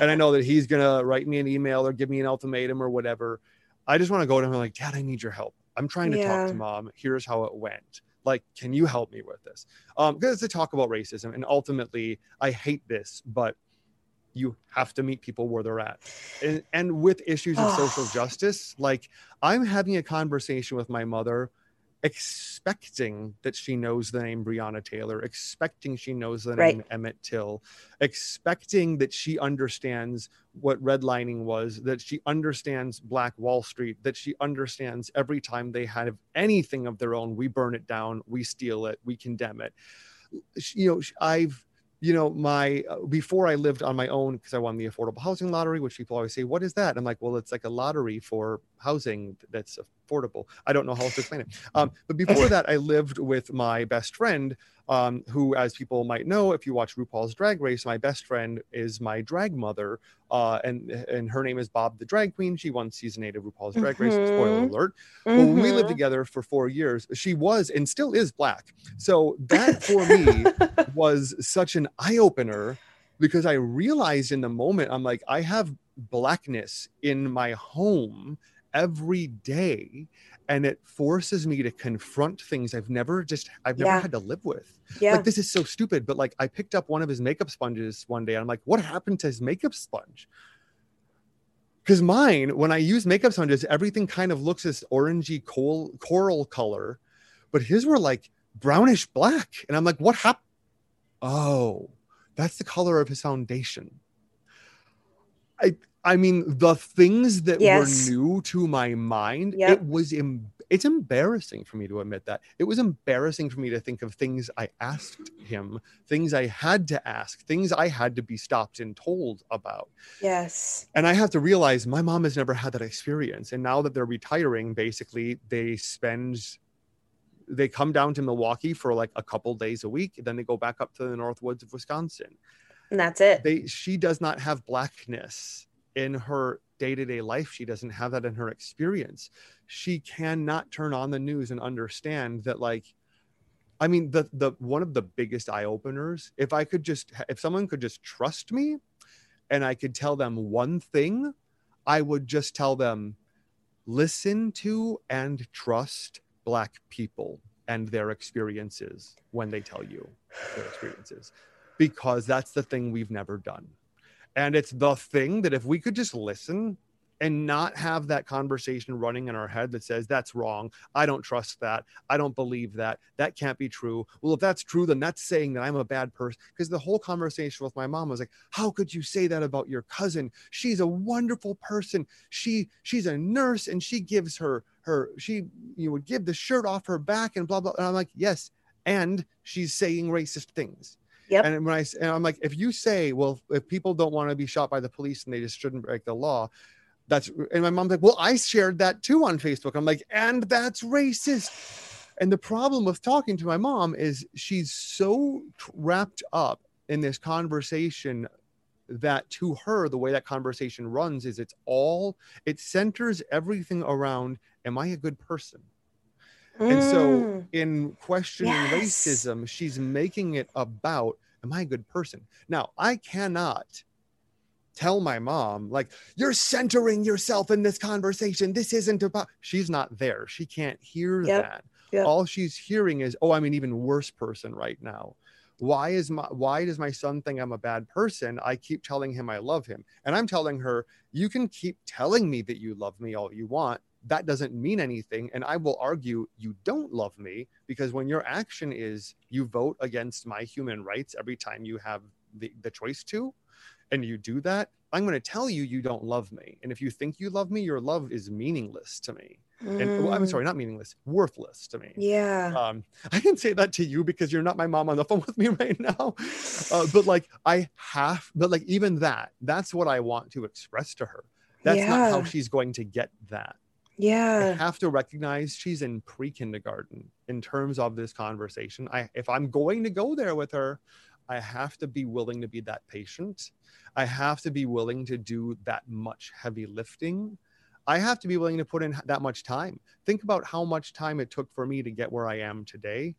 and I know that he's going to write me an email or give me an ultimatum or whatever. I just want to go to him and like, Dad, I need your help. I'm trying to Yeah. talk to mom. Here's how it went. Like, can you help me with this? Um, because it's a talk about racism, and ultimately, I hate this, but you have to meet people where they're at. And, and with issues of social justice, like I'm having a conversation with my mother expecting that she knows the name Breonna Taylor, expecting she knows the Right. name Emmett Till, expecting that she understands what redlining was, that she understands Black Wall Street, that she understands every time they have anything of their own, we burn it down, we steal it, we condemn it. You know, I've you know my uh, before i lived on my own because i won the affordable housing lottery which people always say what is that? I'm like well it's like a lottery for housing that's affordable i don't know how else to explain it um, but before that i lived with my best friend um, who as people might know if you watch rupaul's drag race my best friend is my drag mother uh, and and her name is bob the drag queen she won season eight of rupaul's drag race spoiler Mhm. alert well, when we lived Mhm. together for four years, she was and still is black. So that for me was such an eye opener because I realized in the moment, I'm like, I have blackness in my home every day. And it forces me to confront things I've never just, I've never Yeah. had to live with. yeah. Like, this is so stupid. But like, I picked up one of his makeup sponges one day and I'm like, what happened to his makeup sponge? because mine when i use makeup sponges everything kind of looks this orangey coral, coral color but his were like brownish black and i'm like what happened oh that's the color of his foundation i i mean the things that Yes. were new to my mind Yep. it was it's embarrassing for me to admit that it was embarrassing for me to think of things i asked him things i had to ask things i had to be stopped and told about yes. and I have to realize my mom has never had that experience. And now that they're retiring, basically they spend they come down to Milwaukee for like a couple days a week, then they go back up to the north woods of Wisconsin. And that's it. They she does not have blackness in her day-to-day life. She doesn't have that in her experience. She cannot turn on the news and understand that like I mean, the the one of the biggest eye openers. If I could just, if someone could just trust me, and I could tell them one thing, I would just tell them, listen to and trust Black people and their experiences when they tell you their experiences, because that's the thing we've never done, and it's the thing that if we could just listen and not have that conversation running in our head that says that's wrong. I don't trust that. I don't believe that. That can't be true. Well if that's true then that's saying that i'm a bad person. Because the whole conversation with my mom was like how could you say that about your cousin? She's a wonderful person. She she's a nurse and she gives her her she you would give the shirt off her back and blah blah. And i'm like yes and she's saying racist things Yep. and when I and I'm like, if you say, well, if people don't want to be shot by the police and they just shouldn't break the law, that's and my mom's like, well, I shared that too on Facebook. I'm like, and that's racist. And the problem with talking to my mom is she's so wrapped up in this conversation that to her, the way that conversation runs is it's all it centers everything around, am I a good person? And so, Mm. in questioning Yes. racism, she's making it about, am I a good person? Now, I cannot tell my mom, like, you're centering yourself in this conversation. This isn't about, she's not there. She can't hear Yep. that. Yep. All she's hearing is, oh, I'm an even worse person right now. Why is my why does my son think I'm a bad person? I keep telling him I love him. And I'm telling her, you can keep telling me that you love me all you want. That doesn't mean anything. And I will argue you don't love me because when your action is you vote against my human rights every time you have the, the choice to, and you do that, I'm going to tell you you don't love me. And if you think you love me, your love is meaningless to me. And well, I'm Mm. sorry, not meaningless, worthless to me. Yeah. Um, I can say that to you because you're not my mom on the phone with me right now. Uh, but like, I have, but like, even that, that's what I want to express to her. That's not how she's going to get that. Yeah i have to recognize she's in pre-kindergarten in terms of this conversation. I if I'm going to go there with her, I have to be willing to be that patient. I have to be willing to do that much heavy lifting. I have to be willing to put in that much time. Think about how much time it took for me to get where I am today.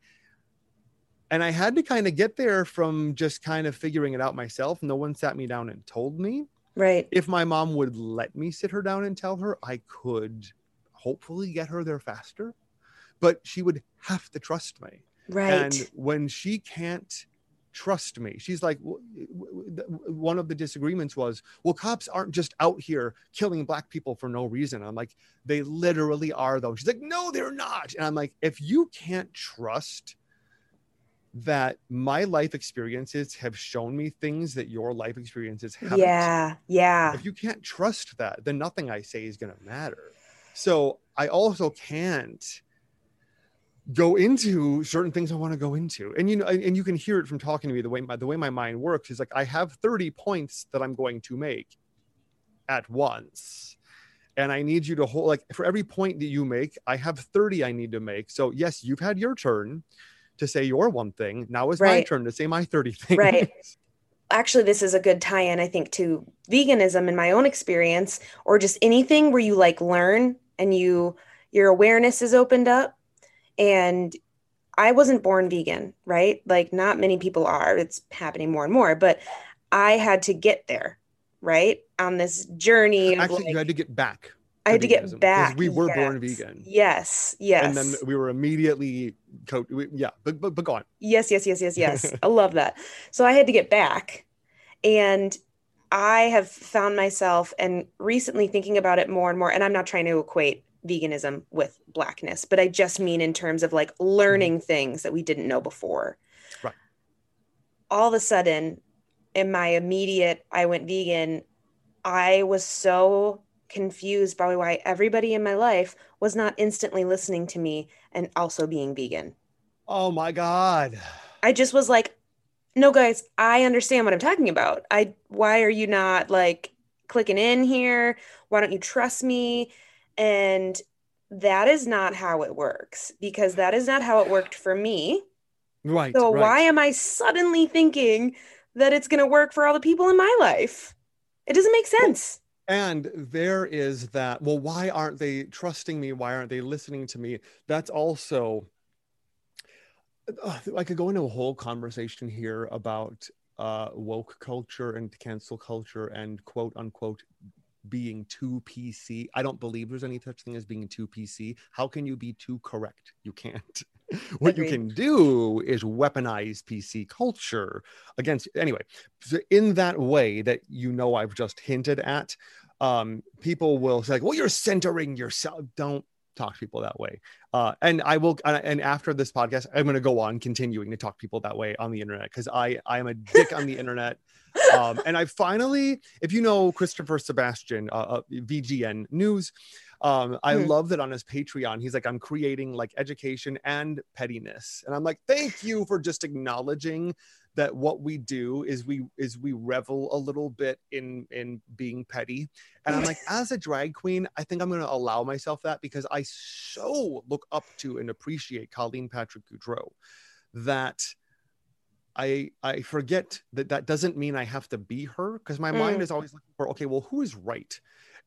And I had to kind of get there from just kind of figuring it out myself. No one sat me down and told me Right. if my mom would let me sit her down and tell her, I could hopefully get her there faster. But she would have to trust me. Right. And when she can't trust me, she's like, one of the disagreements was, well, cops aren't just out here killing black people for no reason. I'm like, they literally are, though. She's like, no, they're not. And I'm like, if you can't trust that my life experiences have shown me things that your life experiences haven't yeah. Yeah. if you can't trust that then nothing i say is going to matter so i also can't go into certain things i want to go into. And you know and, you can hear it from talking to me the way my the way my mind works is like i have 30 points that i'm going to make at once. And i need you to hold like for every point that you make i have 30 i need to make. So yes you've had your turn to say your one thing. Now is my turn to say my 30 things. Right. Actually, this is a good tie in, I think, to veganism in my own experience, or just anything where you like learn and you your awareness is opened up. And I wasn't born vegan, right? Like not many people are. It's happening more and more, but I had to get there, right? On this journey of actually like, you had to get back I had to veganism, get back. we were born vegan. Yes, yes. and then we were immediately co- we, yeah but, but but go on Yes, yes, yes, yes, yes. I love that. So I had to get back. And I have found myself and recently thinking about it more and more. And I'm not trying to equate veganism with blackness, but I just mean in terms of like mm-hmm. learning things that we didn't know before. Right. All of a sudden, in my immediate, I went vegan, I was so confused by why everybody in my life was not instantly listening to me and also being vegan. oh my god I just was like, no, guys, I understand what I'm talking about. I, why are you not like clicking in here? Why don't you trust me? And that is not how it works because that is not how it worked for me. right So right. why am I suddenly thinking that it's going to work for all the people in my life? It doesn't make sense. and there is that well why aren't they trusting me why aren't they listening to me that's also uh, I could go into a whole conversation here about uh, woke culture and cancel culture and quote unquote being too PC. I don't believe there's any such thing as being too PC. How can you be too correct? You can't. what Agreed. you can do is weaponize PC culture against anyway. So in that way that you know I've just hinted at, um, people will say, "Well, you're centering yourself." Don't talk to people that way. Uh, and I will, and after this podcast, I'm going to go on continuing to talk to people that way on the internet because I I am a dick on the internet. Um, and I finally, if you know Christopher Sebastian, uh, uh, VGN News, um, I mm. love that on his Patreon, he's like, I'm creating like education and pettiness. And I'm like, thank you for just acknowledging that what we do is we is we revel a little bit in in being petty and i'm like as a drag queen i think i'm going to allow myself that because i so look up to and appreciate colleen patrick goudreau that I I forget that that doesn't mean I have to be her because my mm. mind is always looking for okay, well, who is right?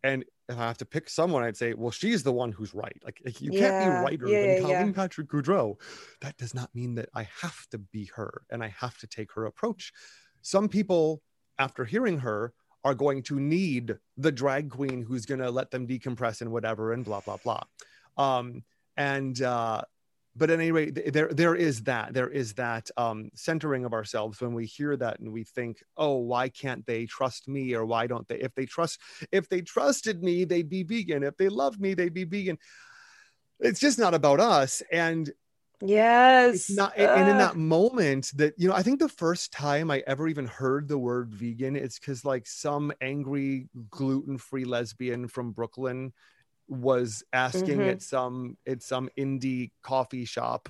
And if I have to pick someone, I'd say, well, she's the one who's right. Like you yeah. can't be righter yeah, than Colleen yeah. Patrick Goudreau. That does not mean that I have to be her and I have to take her approach. Some people, after hearing her, are going to need the drag queen who's going to let them decompress and whatever and blah blah blah. Um, and uh, but at any rate, there there is that there is that um, centering of ourselves when we hear that and we think, oh, why can't they trust me or why don't they? If they trust, if they trusted me, they'd be vegan. If they loved me, they'd be vegan. It's just not about us. And yes, not. Uh. And in that moment, that you know, I think the first time I ever even heard the word vegan, it's because like some angry gluten free lesbian from Brooklyn was asking mm-hmm. at some at some indie coffee shop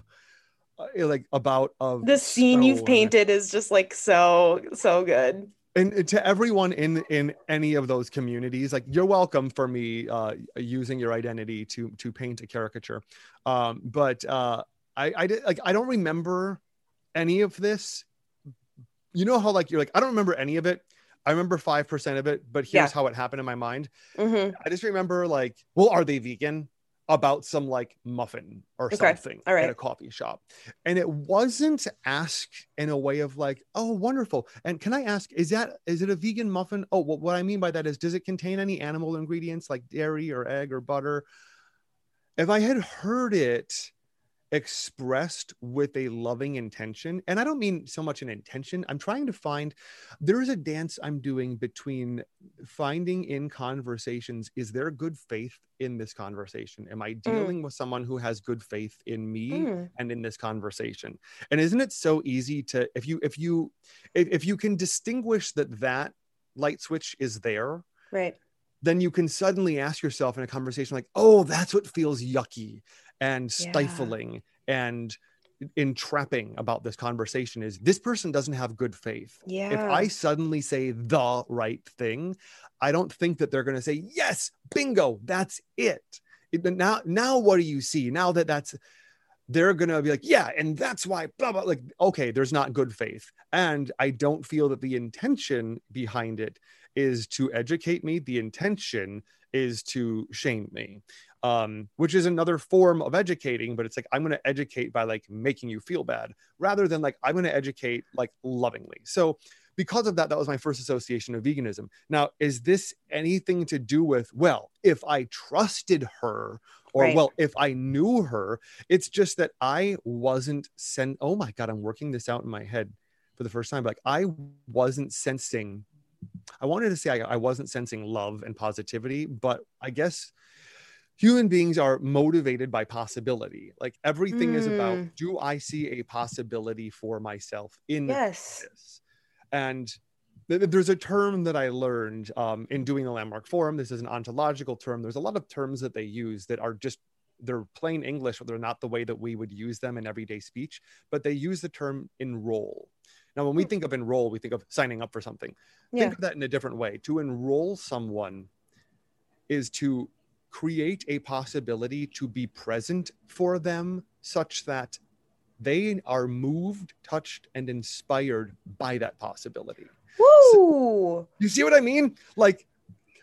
uh, like about of the scene you've painted is just like so so good. And to everyone in in any of those communities like you're welcome for me uh using your identity to to paint a caricature. Um but uh i i did like i don't remember any of this. You know how like you're like i don't remember any of it I remember 5% of it, but here's yeah. how it happened in my mind. Mm-hmm. I just remember like, well, are they vegan? About some like muffin or okay. something right. at a coffee shop. And it wasn't asked in a way of like, oh, wonderful. And can I ask, is that is it a vegan muffin? Oh, well, what I mean by that is does it contain any animal ingredients like dairy or egg or butter? If I had heard it expressed with a loving intention. And I don't mean so much an intention. I'm trying to find there is a dance I'm doing between finding in conversations is there good faith in this conversation? Am I mm. dealing mm. with someone who has good faith in me mm. and in this conversation? And isn't it so easy to if you if you if, if you can distinguish that that light switch is there, right? Then you can suddenly ask yourself in a conversation like, "Oh, that's what feels yucky." And stifling yeah. and entrapping about this conversation is this person doesn't have good faith. Yeah. If I suddenly say the right thing, I don't think that they're going to say, yes, bingo, that's it. it. Now, now what do you see? Now that that's, they're going to be like, yeah, and that's why, blah, blah, like, okay, there's not good faith. And I don't feel that the intention behind it is to educate me. The intention is to shame me um, which is another form of educating, but it's like I'm going to educate by like making you feel bad rather than like I'm going to educate like lovingly. So because of that, that was my first association of veganism. Now, is this anything to do with, well, if I trusted her or right. well, if I knew her, it's just that I wasn't sent. Oh my God, I'm working this out in my head for the first time. Like I wasn't sensing, I wanted to say I, I wasn't sensing love and positivity, but I guess human beings are motivated by possibility. Like everything mm. is about mm. do I see a possibility for myself in yes. this? And th- there's a term that I learned um, in doing the landmark forum. This is an ontological term. There's a lot of terms that they use that are just they're plain English, but they're not the way that we would use them in everyday speech. But they use the term enroll. Now, when we hmm. think of enroll, we think of signing up for something. Yeah. Think of that in a different way. To enroll someone is to create a possibility to be present for them such that they are moved, touched, and inspired by that possibility. Woo! So, you see what I mean? Like,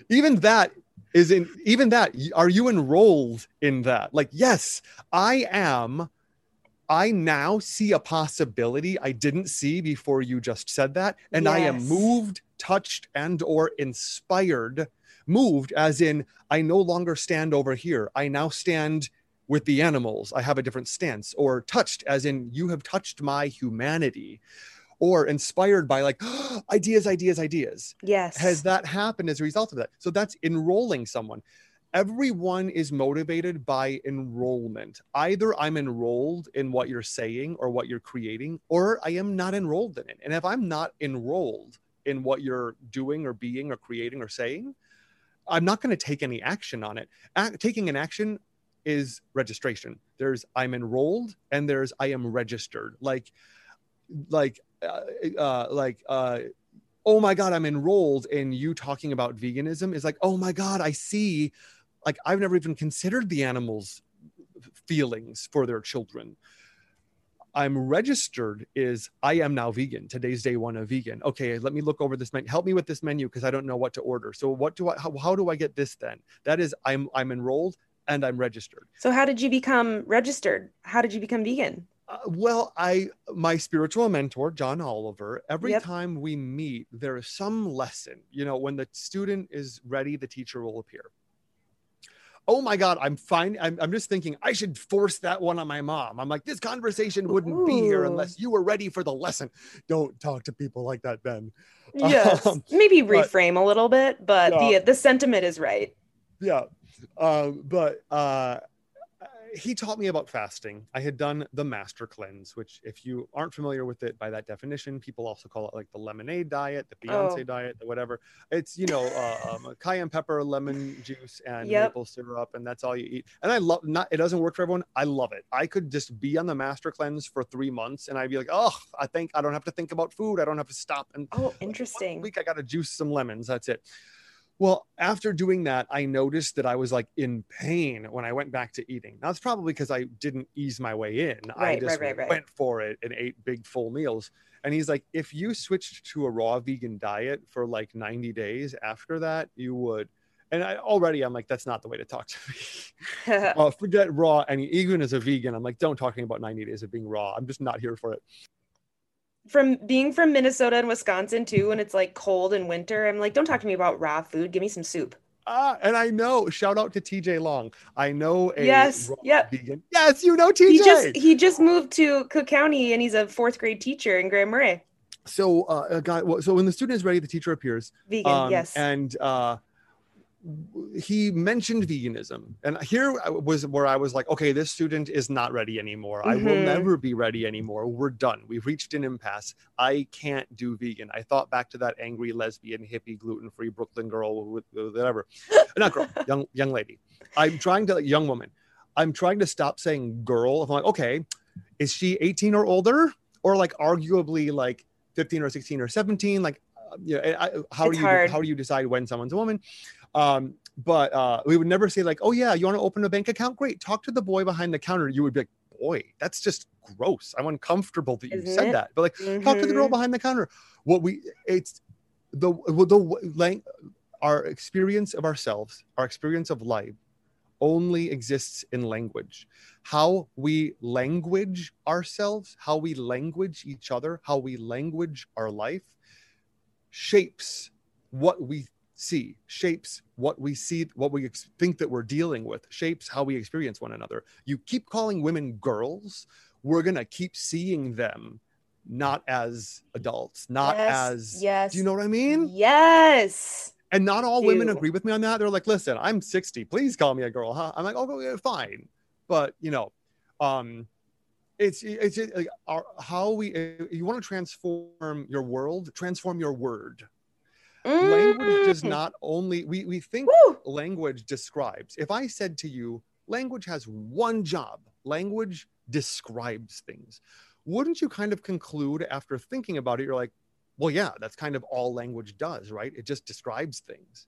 even that is in, even that, are you enrolled in that? Like, yes, I am I now see a possibility I didn't see before you just said that. And I am moved, touched, and or inspired. Moved as in I no longer stand over here. I now stand with the animals. I have a different stance. Or touched as in you have touched my humanity. Or inspired by like ideas, ideas, ideas Yes. has that happened as a result of that so that's enrolling someone everyone is motivated by enrollment either i'm enrolled in what you're saying or what you're creating or i am not enrolled in it and if i'm not enrolled in what you're doing or being or creating or saying i'm not going to take any action on it. Taking an action is registration. There's i'm enrolled and there's i am registered. Like like uh, uh like uh oh my god i'm enrolled in you talking about veganism is like oh my god i see. Like i've never even considered the animals feelings for their children i'm registered is i am now vegan today's day one of vegan okay let me look over this menu help me with this menu because i don't know what to order so what do i how, how do i get this then that is i'm i'm enrolled and i'm registered So how did you become registered? How did you become vegan? uh, well, I my spiritual mentor John Oliver. Every Yep. time we meet, there is some lesson. You know, when the student is ready, the teacher will appear. Oh my God, I'm fine. I'm, I'm just thinking I should force that one on my mom. I'm like, this conversation wouldn't be here unless you were ready for the lesson. Don't talk to people like that, Ben. Yes. Um, Maybe but- reframe a little bit, but Yeah. the the sentiment is right. yeah um but uh he taught me about fasting i had done the master cleanse which if you aren't familiar with it by that definition people also call it like the lemonade diet the beyonce Oh. diet the whatever it's you know uh, um, cayenne pepper lemon juice and Yep. maple syrup and that's all you eat and i love not it doesn't work for everyone i love it i could just be on the master cleanse for three months and i'd be like oh i think i don't have to think about food i don't have to stop and Oh, one interesting. week I got to juice some lemons. That's it. Well, after doing that, I noticed that I was like in pain when I went back to eating. Now it's probably because I didn't ease my way in. I just right, right, right. went for it and ate big full meals. And he's like, if you switched to a raw vegan diet for like 90 days after that, you would. And I already I'm like, that's not the way to talk to me. uh, forget raw. And even as a vegan, I'm like, don't talk to me about 90 days of being raw. I'm just not here for it. From being from Minnesota and Wisconsin too, when it's like cold in winter, I'm like, don't talk to me about raw food. Give me some soup. Ah, and I know, shout out to TJ Long. I know a Yes, yep. vegan. Yes, you know TJ. He just he just moved to Cook County and he's a fourth grade teacher in Grand Marais. so uh a guy well, so when the student is ready, the teacher appears. Vegan, Um, yes. And uh he mentioned veganism. And here was where I was like, okay, this student is not ready anymore. I will Mhm. never be ready anymore. We're done. We've reached an impasse. I can't do vegan. I thought back to that angry lesbian hippie gluten-free Brooklyn girl with with whatever. not girl, young young lady. I'm trying to young woman. I'm trying to stop saying girl. I'm like, okay, is she 18 or older? Or like arguably like 15 or 16 or 17? Like, uh, you know, I, how It's do you hard. how do you decide when someone's a woman? Um, but uh, we would never say like, oh yeah, you want to open a bank account? Great. Talk to the boy behind the counter. You would be like, boy, that's just gross. I'm uncomfortable that you Isn't said it? that. But like, talk to the girl Mhm. behind the counter. What we it's the the lang- our experience of ourselves, our experience of life, only exists in language. How we language ourselves, how we language each other, how we language our life, shapes what we see, shapes what we see, what we ex- think that we're dealing with, shapes how we experience one another. You keep calling women girls, we're gonna keep seeing them not as adults, not yes, as yes. do you know what I mean? Yes. And not all women agree with me on that. They're like, listen, I'm 60. Please call me a girl, huh? I'm like, oh, yeah, fine. But, you know, um, it's, it's like our, how we, you want to transform your world, transform your word. Language does Mm. not only, we, we think Woo! language describes. If I said to you, language has one job, language describes things. Wouldn't you kind of conclude after thinking about it, you're like, well, yeah, that's kind of all language does, right? It just describes things.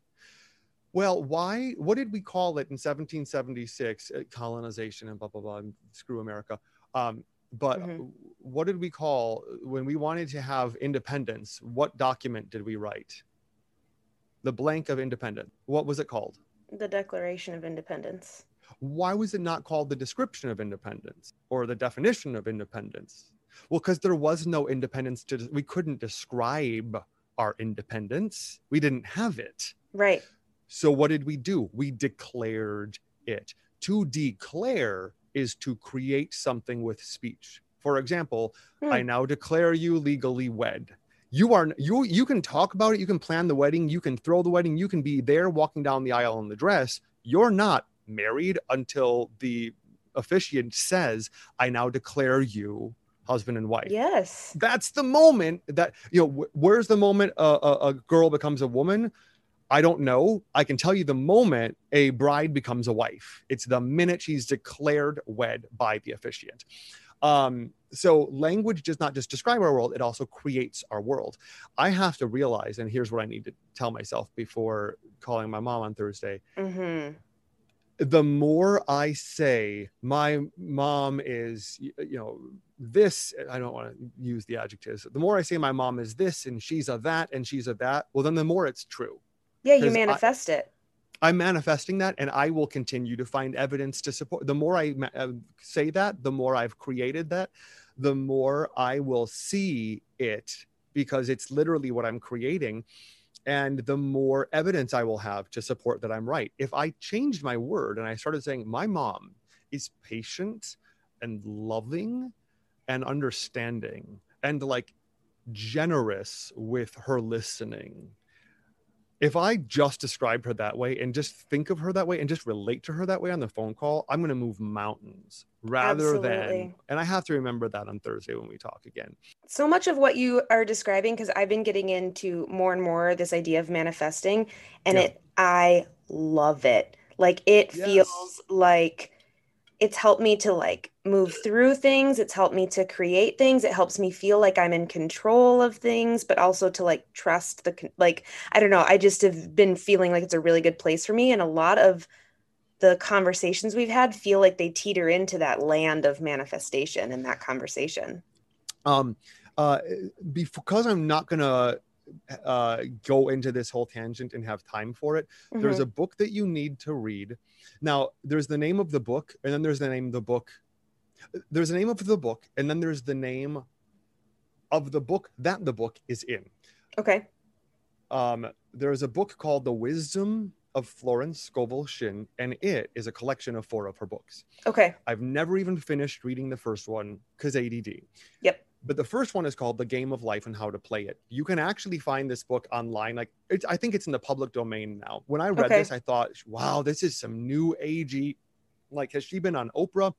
Well, why? What did we call it in 1776? uh, Colonization and blah blah blah. And screw America. Um, but Mhm. what did we call when we wanted to have independence? What document did we write? The blank of independence. What was it called? The Declaration of Independence. Why was it not called the description of independence or the definition of independence? Well, because there was no independence to, we couldn't describe our independence. We didn't have it. Right. So what did we do? We declared it. To declare is to create something with speech. For example, Hmm. I now declare you legally wed. You are you you can talk about it, you can plan the wedding, you can throw the wedding, you can be there walking down the aisle in the dress. You're not married until the officiant says, "I now declare you husband and wife." Yes. That's the moment that you know. wh- Where's the moment a, a, a girl becomes a woman? I don't know. I can tell you the moment a bride becomes a wife. It's the minute she's declared wed by the officiant. Um, so language does not just describe our world; it also creates our world. I have to realize, and here's what I need to tell myself before calling my mom on Thursday Mm-hmm. the more I say my mom is, you know, this, I don't want to use the adjectives. The more I say my mom is this and she's a that and she's a that, well, then the more it's true. Yeah, you 'Cause I- manifest it. I'm manifesting that and I will continue to find evidence to support. The more I ma- uh, say that, the more I've created that, the more I will see it because it's literally what I'm creating. And the more evidence I will have to support that I'm right. If I changed my word and I started saying, my mom is patient and loving and understanding and like generous with her listening if I just described her that way and just think of her that way and just relate to her that way on the phone call, I'm going to move mountains rather than. And I have to remember that on Thursday when we talk again. so much of what you are describing because i've been getting into more and more this idea of manifesting and Yeah. it i love it like it Yes. feels like it's helped me to like move through things it's helped me to create things it helps me feel like i'm in control of things but also to like trust the like i don't know i just have been feeling like it's a really good place for me and a lot of the conversations we've had feel like they teeter into that land of manifestation in that conversation. Um, uh, because I'm not to uh, go into this whole tangent and have time for it, there's Mhm. a book that you need to read. Now, there's the name of the book, and then there's the name of the book. There's the name of the book, and then there's the name of the book that the book is in. okay um, there's a book called The Wisdom of Florence Scovel Shinn, and it is a collection of four of her books. okay I've never even finished reading the first one because ADD. Yep. But the first one is called The Game of Life and How to Play It. You can actually find this book online. Like, it's, I think it's in the public domain now. When I read Okay. this, I thought, wow, this is some new agey. Like, has she been on Oprah?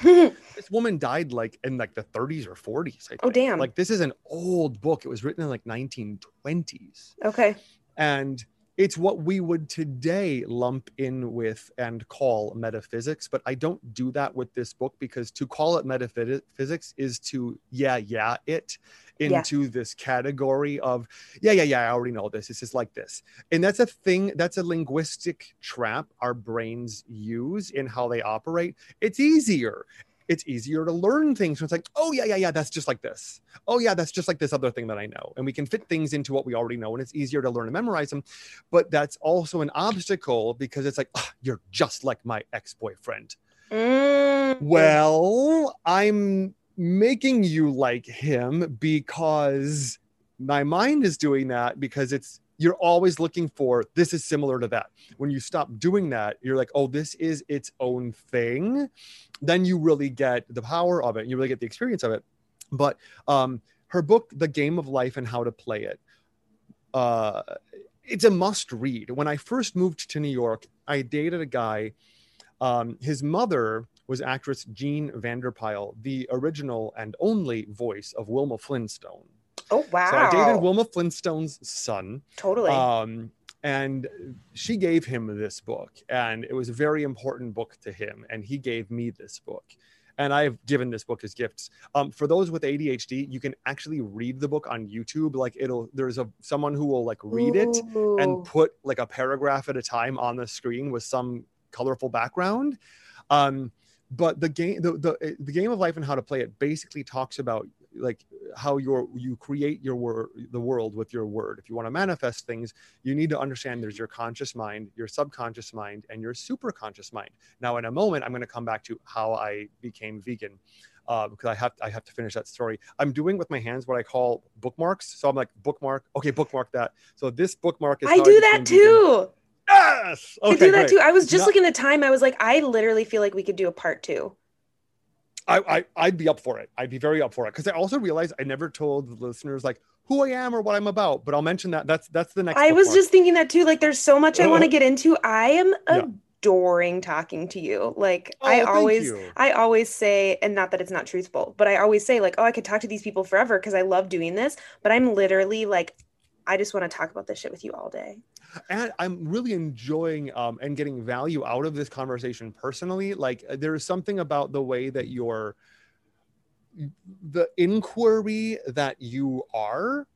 This woman died like in like the 30s or 40s. I oh, think. Oh, damn. Like, this is an old book. It was written in like 1920s okay and it's what we would today lump in with and call metaphysics but i don't do that with this book because to call it metaphysics is to yeah yeah it Yeah. into this category of yeah yeah yeah i already know this this is like this and that's a thing that's a linguistic trap our brains use in how they operate it's easier it's easier to learn things. So it's like, oh yeah, yeah, yeah, that's just like this. Oh yeah, that's just like this other thing that I know. And we can fit things into what we already know, and it's easier to learn and memorize them. But that's also an obstacle because it's like, "Ah, you're just like my ex-boyfriend. Mm. Well, I'm making you like him because my mind is doing that because it's you're always looking for this is similar to that. When you stop doing that, you're like, oh, this is its own thing. Then you really get the power of it. You really get the experience of it. But um, her book, The Game of Life and How to Play It, uh, it's a must read. When I first moved to New York, I dated a guy. Um, his mother was actress Jean Vander Pyl, the original and only voice of Wilma Flintstone. Oh wow So I dated Wilma Flintstone's son. totally Um, and she gave him this book, and it was a very important book to him. And he gave me this book, and I've given this book as gifts. Um, for those with ADHD, you can actually read the book on YouTube. Like it'll, there's a someone who will like read it and put like a paragraph at a time on the screen with some colorful background. Um, but the game, the, the the game of life and how to play it basically talks about like how your you create your word the world with your word if you want to manifest things you need to understand there's your conscious mind your subconscious mind and your super conscious mind now in a moment i'm going to come back to how i became vegan uh, because I have I have to finish that story. I'm doing with my hands what I call bookmarks. So I'm like bookmark. Okay, bookmark that. So this bookmark is. I do that too. Yes. Okay, I do that great. too. I was just looking at time. I was like, I literally feel like we could do a part two. I, I would be up for it. I'd be very up for it because I also realized I never told the listeners like who I am or what I'm about. But I'll mention that. That's that's the next. I was just thinking that too. Like, there's so much I want to uh-huh. get into. I am a yeah adoring talking to you. Like oh, I always I always say and not that it's not truthful, but I always say like, "Oh, I could talk to these people forever because I love doing this." But I'm literally like I just want to talk about this shit with you all day. And I'm really enjoying um, and getting value out of this conversation personally. Like uh, there is something about the way that you're the inquiry that you are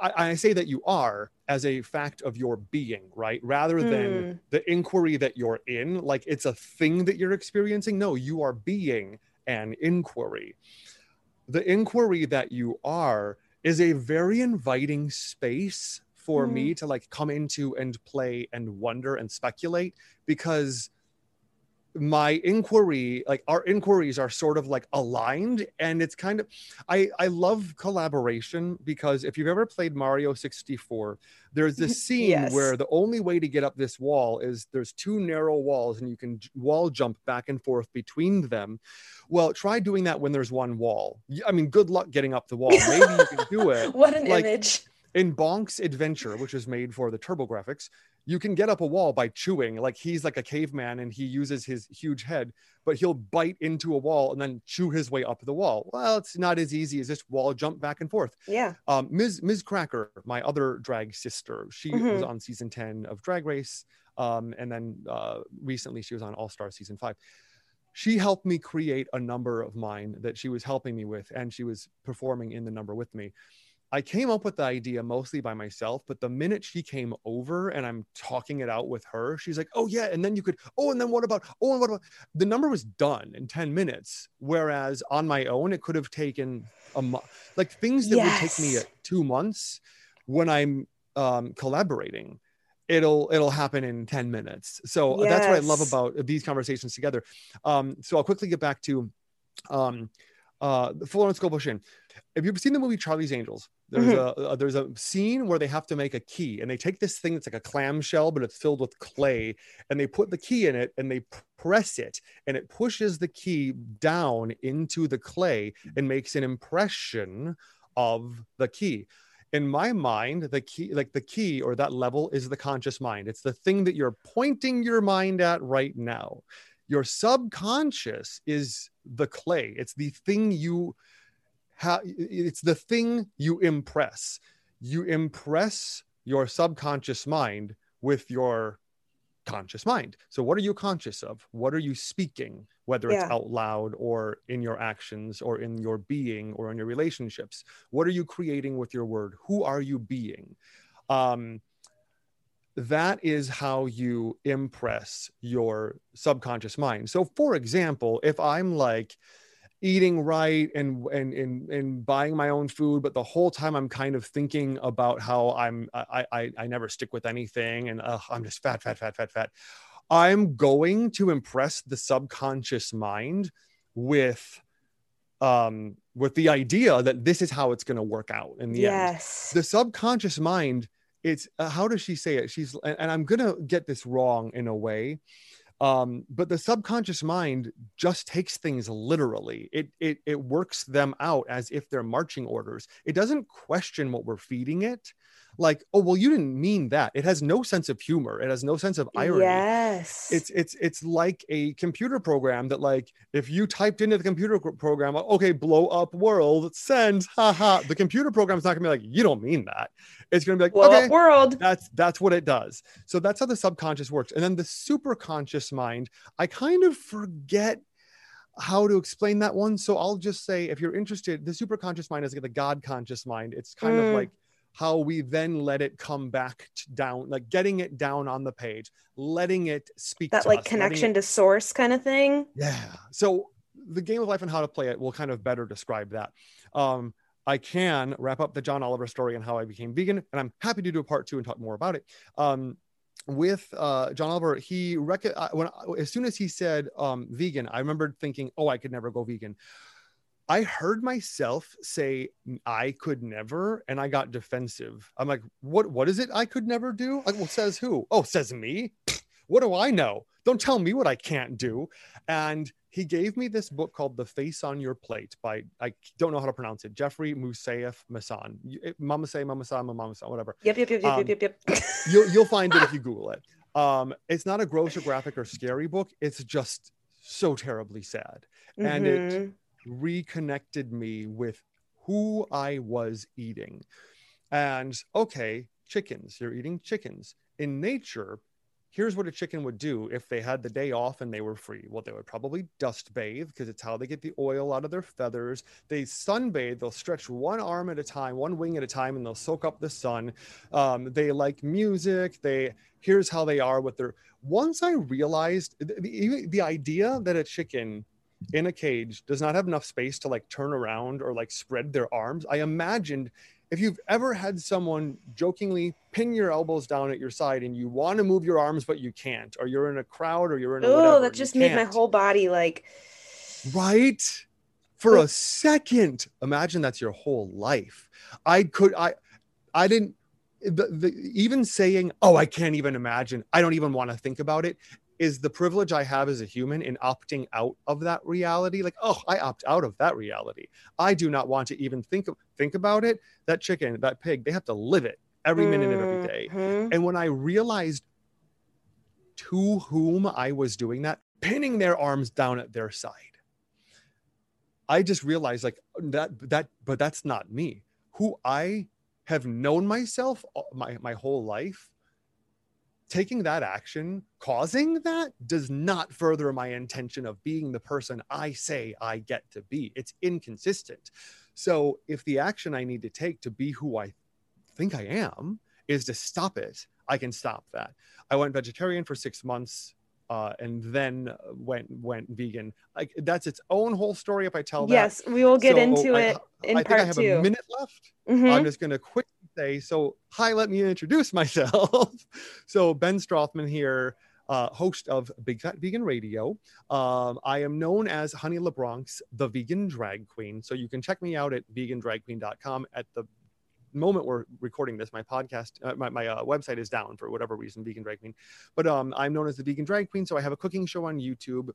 I, I, say that you are as a fact of your being, right? Rather than mm. the inquiry that you're in, like it's a thing that you're experiencing. No, you are being an inquiry. The inquiry that you are is a very inviting space for mm. me to like come into and play and wonder and speculate because my inquiry like our inquiries are sort of like aligned and it's kind of i i love collaboration because if you've ever played mario 64 there's this scene yes. where the only way to get up this wall is there's two narrow walls and you can wall jump back and forth between them. Well try doing that when there's one wall. I mean good luck getting up the wall. Maybe you can do it. What an like, image in Bonk's Adventure, which is made for the TurboGrafx, you can get up a wall by chewing. Like he's like a caveman and he uses his huge head, but he'll bite into a wall and then chew his way up the wall. Well, it's not as easy as just wall jump back and forth. Yeah. Um, Miz Miz Cracker, my other drag sister, she mm-hmm. was on season 10 of Drag Race. Um, and then uh, recently she was on All Star season five. She helped me create a number of mine that she was helping me with, and she was performing in the number with me. I came up with the idea mostly by myself, but the minute she came over and I'm talking it out with her, she's like, "Oh yeah," and then you could, "Oh, and then what about? Oh, and what about?" The number was done in ten minutes, whereas on my own it could have taken a month. Like things that yes. would take me two months when I'm um, collaborating, it'll it'll happen in ten minutes. So yes. that's what I love about these conversations together. Um, so I'll quickly get back to um, uh, Florence Shinn. Have you ever seen the movie Charlie's Angels? There's mm-hmm. a, a, there's a scene where they have to make a key, and they take this thing that's like a clamshell, but it's filled with clay, and they put the key in it, and they press it, and it pushes the key down into the clay and makes an impression of the key. In my mind, the key, like the key or that level, is the conscious mind. It's the thing that you're pointing your mind at right now. Your subconscious is the clay. It's the thing you how it's the thing you impress. You impress your subconscious mind with your conscious mind. So, what are you conscious of? What are you speaking, whether it's out loud or in your actions or in your being or in your relationships? What are you creating with your word? Who are you being? Um, that is how you impress your subconscious mind. So, for example, if I'm like, eating right and, and and and buying my own food but the whole time i'm kind of thinking about how i'm i i, I never stick with anything and uh, i'm just fat fat fat fat fat. I'm going to impress the subconscious mind with um with the idea that this is how it's going to work out in the yes. end the subconscious mind it's uh, how does she say it? She's and, and i'm going to get this wrong in a way um, but the subconscious mind just takes things literally. It, it it works them out as if they're marching orders. It doesn't question what we're feeding it like oh well you didn't mean that. It has no sense of humor. It has no sense of irony. Yes. It's it's it's like a computer program that like if you typed into the computer program okay blow up world send haha the computer program is not gonna be like you don't mean that. It's gonna be like blow okay up world. that's that's what it does. So that's how the subconscious works. And then the super conscious mind i kind of forget how to explain that one. So I'll just say, if you're interested, the super conscious mind is like the God conscious mind. It's kind mm. of like how we then let it come back down, like getting it down on the page, letting it speak to that like us, connection it, to source kind of thing. Yeah. So the game of life and how to play it will kind of better describe that. Um, I can wrap up the John Oliver story and how I became vegan, and I'm happy to do a part two and talk more about it. Um, with uh, John Oliver, he rec- when as soon as he said um, vegan, I remembered thinking, "Oh, I could never go vegan." I heard myself say I could never, and I got defensive. I'm like, "What? What is it? I could never do?" Like, well, says who? Oh, says me. What do I know? Don't tell me what I can't do. And he gave me this book called The Face on Your Plate by I don't know how to pronounce it. Jeffrey Masson. Mama say Mama say Mama say whatever. Yep, yep, yep, Um, yep, yep, yep. You'll you'll find it if you Google it. Um, it's not a gross or graphic or scary book. It's just so terribly sad, and it Mhm. Reconnected me with who I was eating. And okay, chickens, you're eating chickens. In nature, here's what a chicken would do if they had the day off and they were free. Well, they would probably dust bathe because it's how they get the oil out of their feathers. They sunbathe, they'll stretch one arm at a time, one wing at a time, and they'll soak up the sun. Um, they like music. They here's how they are with their. Once I realized the, the, the idea that a chicken in a cage does not have enough space to like turn around or like spread their arms. I imagined if you've ever had someone jokingly pin your elbows down at your side and you want to move your arms but you can't, or you're in a crowd or you're in a Oh, that just made my whole body like. right for a second. Imagine that's your whole life. I could I I didn't the, the even saying oh I can't even imagine I don't even want to think about it is the privilege I have as a human in opting out of that reality. Like, oh, I opt out of that reality. I do not want to even think think about it. That chicken, that pig, they have to live it every minute of every day. Mhm. And when I realized to whom I was doing that, pinning their arms down at their side, I just realized like that that but that's not me. Who I have known myself my my whole life taking that action, causing that does not further my intention of being the person I say I get to be. It's inconsistent. So if the action I need to take to be who I think I am is to stop it, I can stop that. I went vegetarian for six months. Uh, and then went went vegan. Like that's its own whole story. If I tell that, Yes, we will get So, into I- it in I think part I have two. a minute left. Mhm. I'm just going to quickly say so. Hi, let me introduce myself. so, Ben Strothmann here, uh, host of Big Fat Vegan Radio. Um, I am known as Honey LaBronx, the vegan drag queen. So, you can check me out at vegandragqueen.com at the moment we're recording this my podcast uh, my, my uh, website is down for whatever reason vegan drag queen but um, i'm known as the vegan drag queen so i have a cooking show on youtube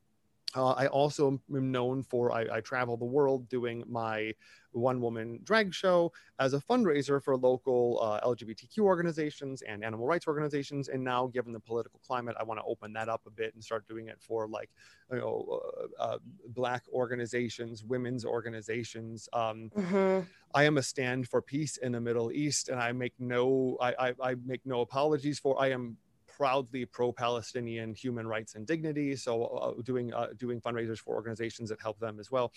uh, I also am known for I, I travel the world doing my one woman drag show as a fundraiser for local uh, LGBTQ organizations and animal rights organizations. And now, given the political climate, I want to open that up a bit and start doing it for like you know uh, uh, black organizations, women's organizations. Um, Mhm. I am a stand for peace in the Middle East, and I make no I, I, I make no apologies for. I am proudly pro-Palestinian human rights and dignity. So uh, doing uh, doing fundraisers for organizations that help them as well.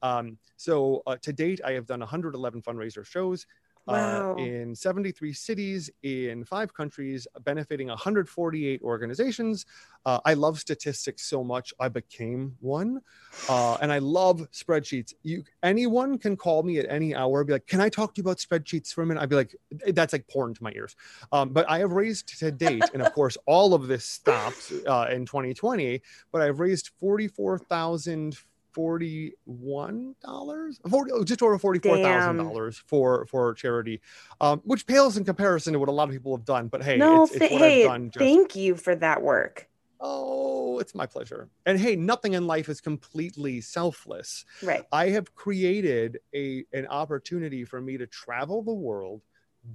Um, so uh, to date, I have done 111 fundraiser shows. Wow. Uh, in 73 cities in five countries, benefiting 148 organizations. Uh, I love statistics so much, I became one, uh, and I love spreadsheets. You, anyone can call me at any hour, be like, "Can I talk to you about spreadsheets for a minute?" I'd be like, "That's like porn to my ears." Um, but I have raised to date, and of course, all of this stopped uh, in 2020. But I've raised 44,000. Forty-one dollars, just over forty-four thousand dollars for for charity, um, which pales in comparison to what a lot of people have done. But hey, no, it's, it's hey, I've done. Just, thank you for that work. oh, it's my pleasure. And hey, nothing in life is completely selfless. Right. I have created a an opportunity for me to travel the world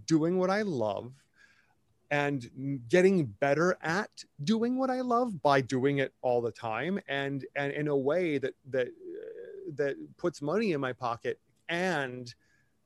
doing what I love and getting better at doing what I love by doing it all the time and and in a way that that uh, that puts money in my pocket and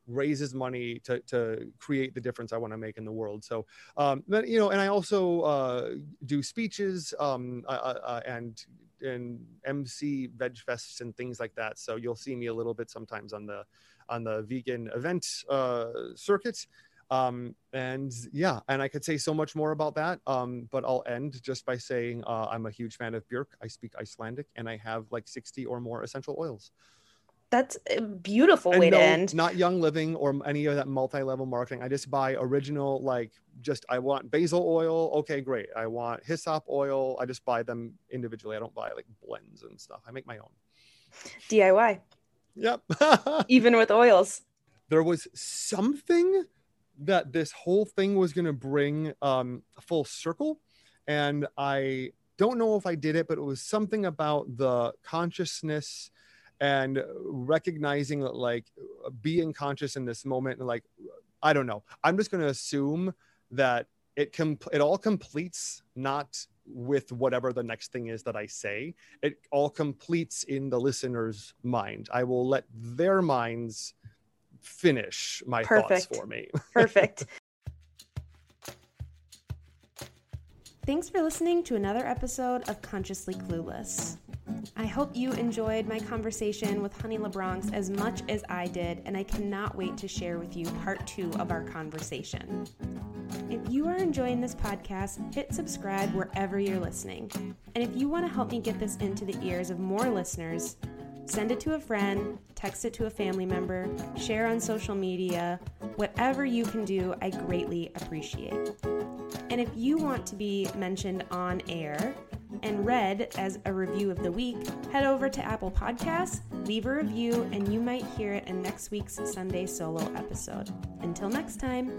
raises money to, to create the difference I want to make in the world. So, um, but, you know, and I also uh, do speeches um, uh, uh, and and MC veg fests and things like that. So you'll see me a little bit sometimes on the on the vegan event uh, circuit. Um, and yeah, and I could say so much more about that. Um, but I'll end just by saying uh, I'm a huge fan of Björk. I speak Icelandic, and I have like 60 or more essential oils. That's a beautiful And way no, to end. Not Young Living or any of that multi-level marketing. I just buy original, like just I want basil oil. Okay, great. I want hyssop oil. I just buy them individually. I don't buy like blends and stuff. I make my own. DIY, Yep. even with oils. there was something that this whole thing was going to bring um, full circle. And i don't know if i did it but it was something about the consciousness and recognizing that like being conscious in this moment and like i don't know. I'm just going to assume that it com- it all completes not with whatever the next thing is that i say. It all completes in the listener's mind. I will let their minds finish my Perfect. thoughts for me. Perfect. Thanks for listening to another episode of Consciously Clueless. I hope you enjoyed my conversation with Honey LaBronx as much as I did, and I cannot wait to share with you part two of our conversation. If you are enjoying this podcast, hit subscribe wherever you're listening. And if you want to help me get this into the ears of more listeners, send it to a friend, text it to a family member, share on social media. Whatever you can do, I greatly appreciate. And if you want to be mentioned on air and read as a review of the week, head over to Apple Podcasts, leave a review, and you might hear it in next week's Sunday solo episode. Until next time.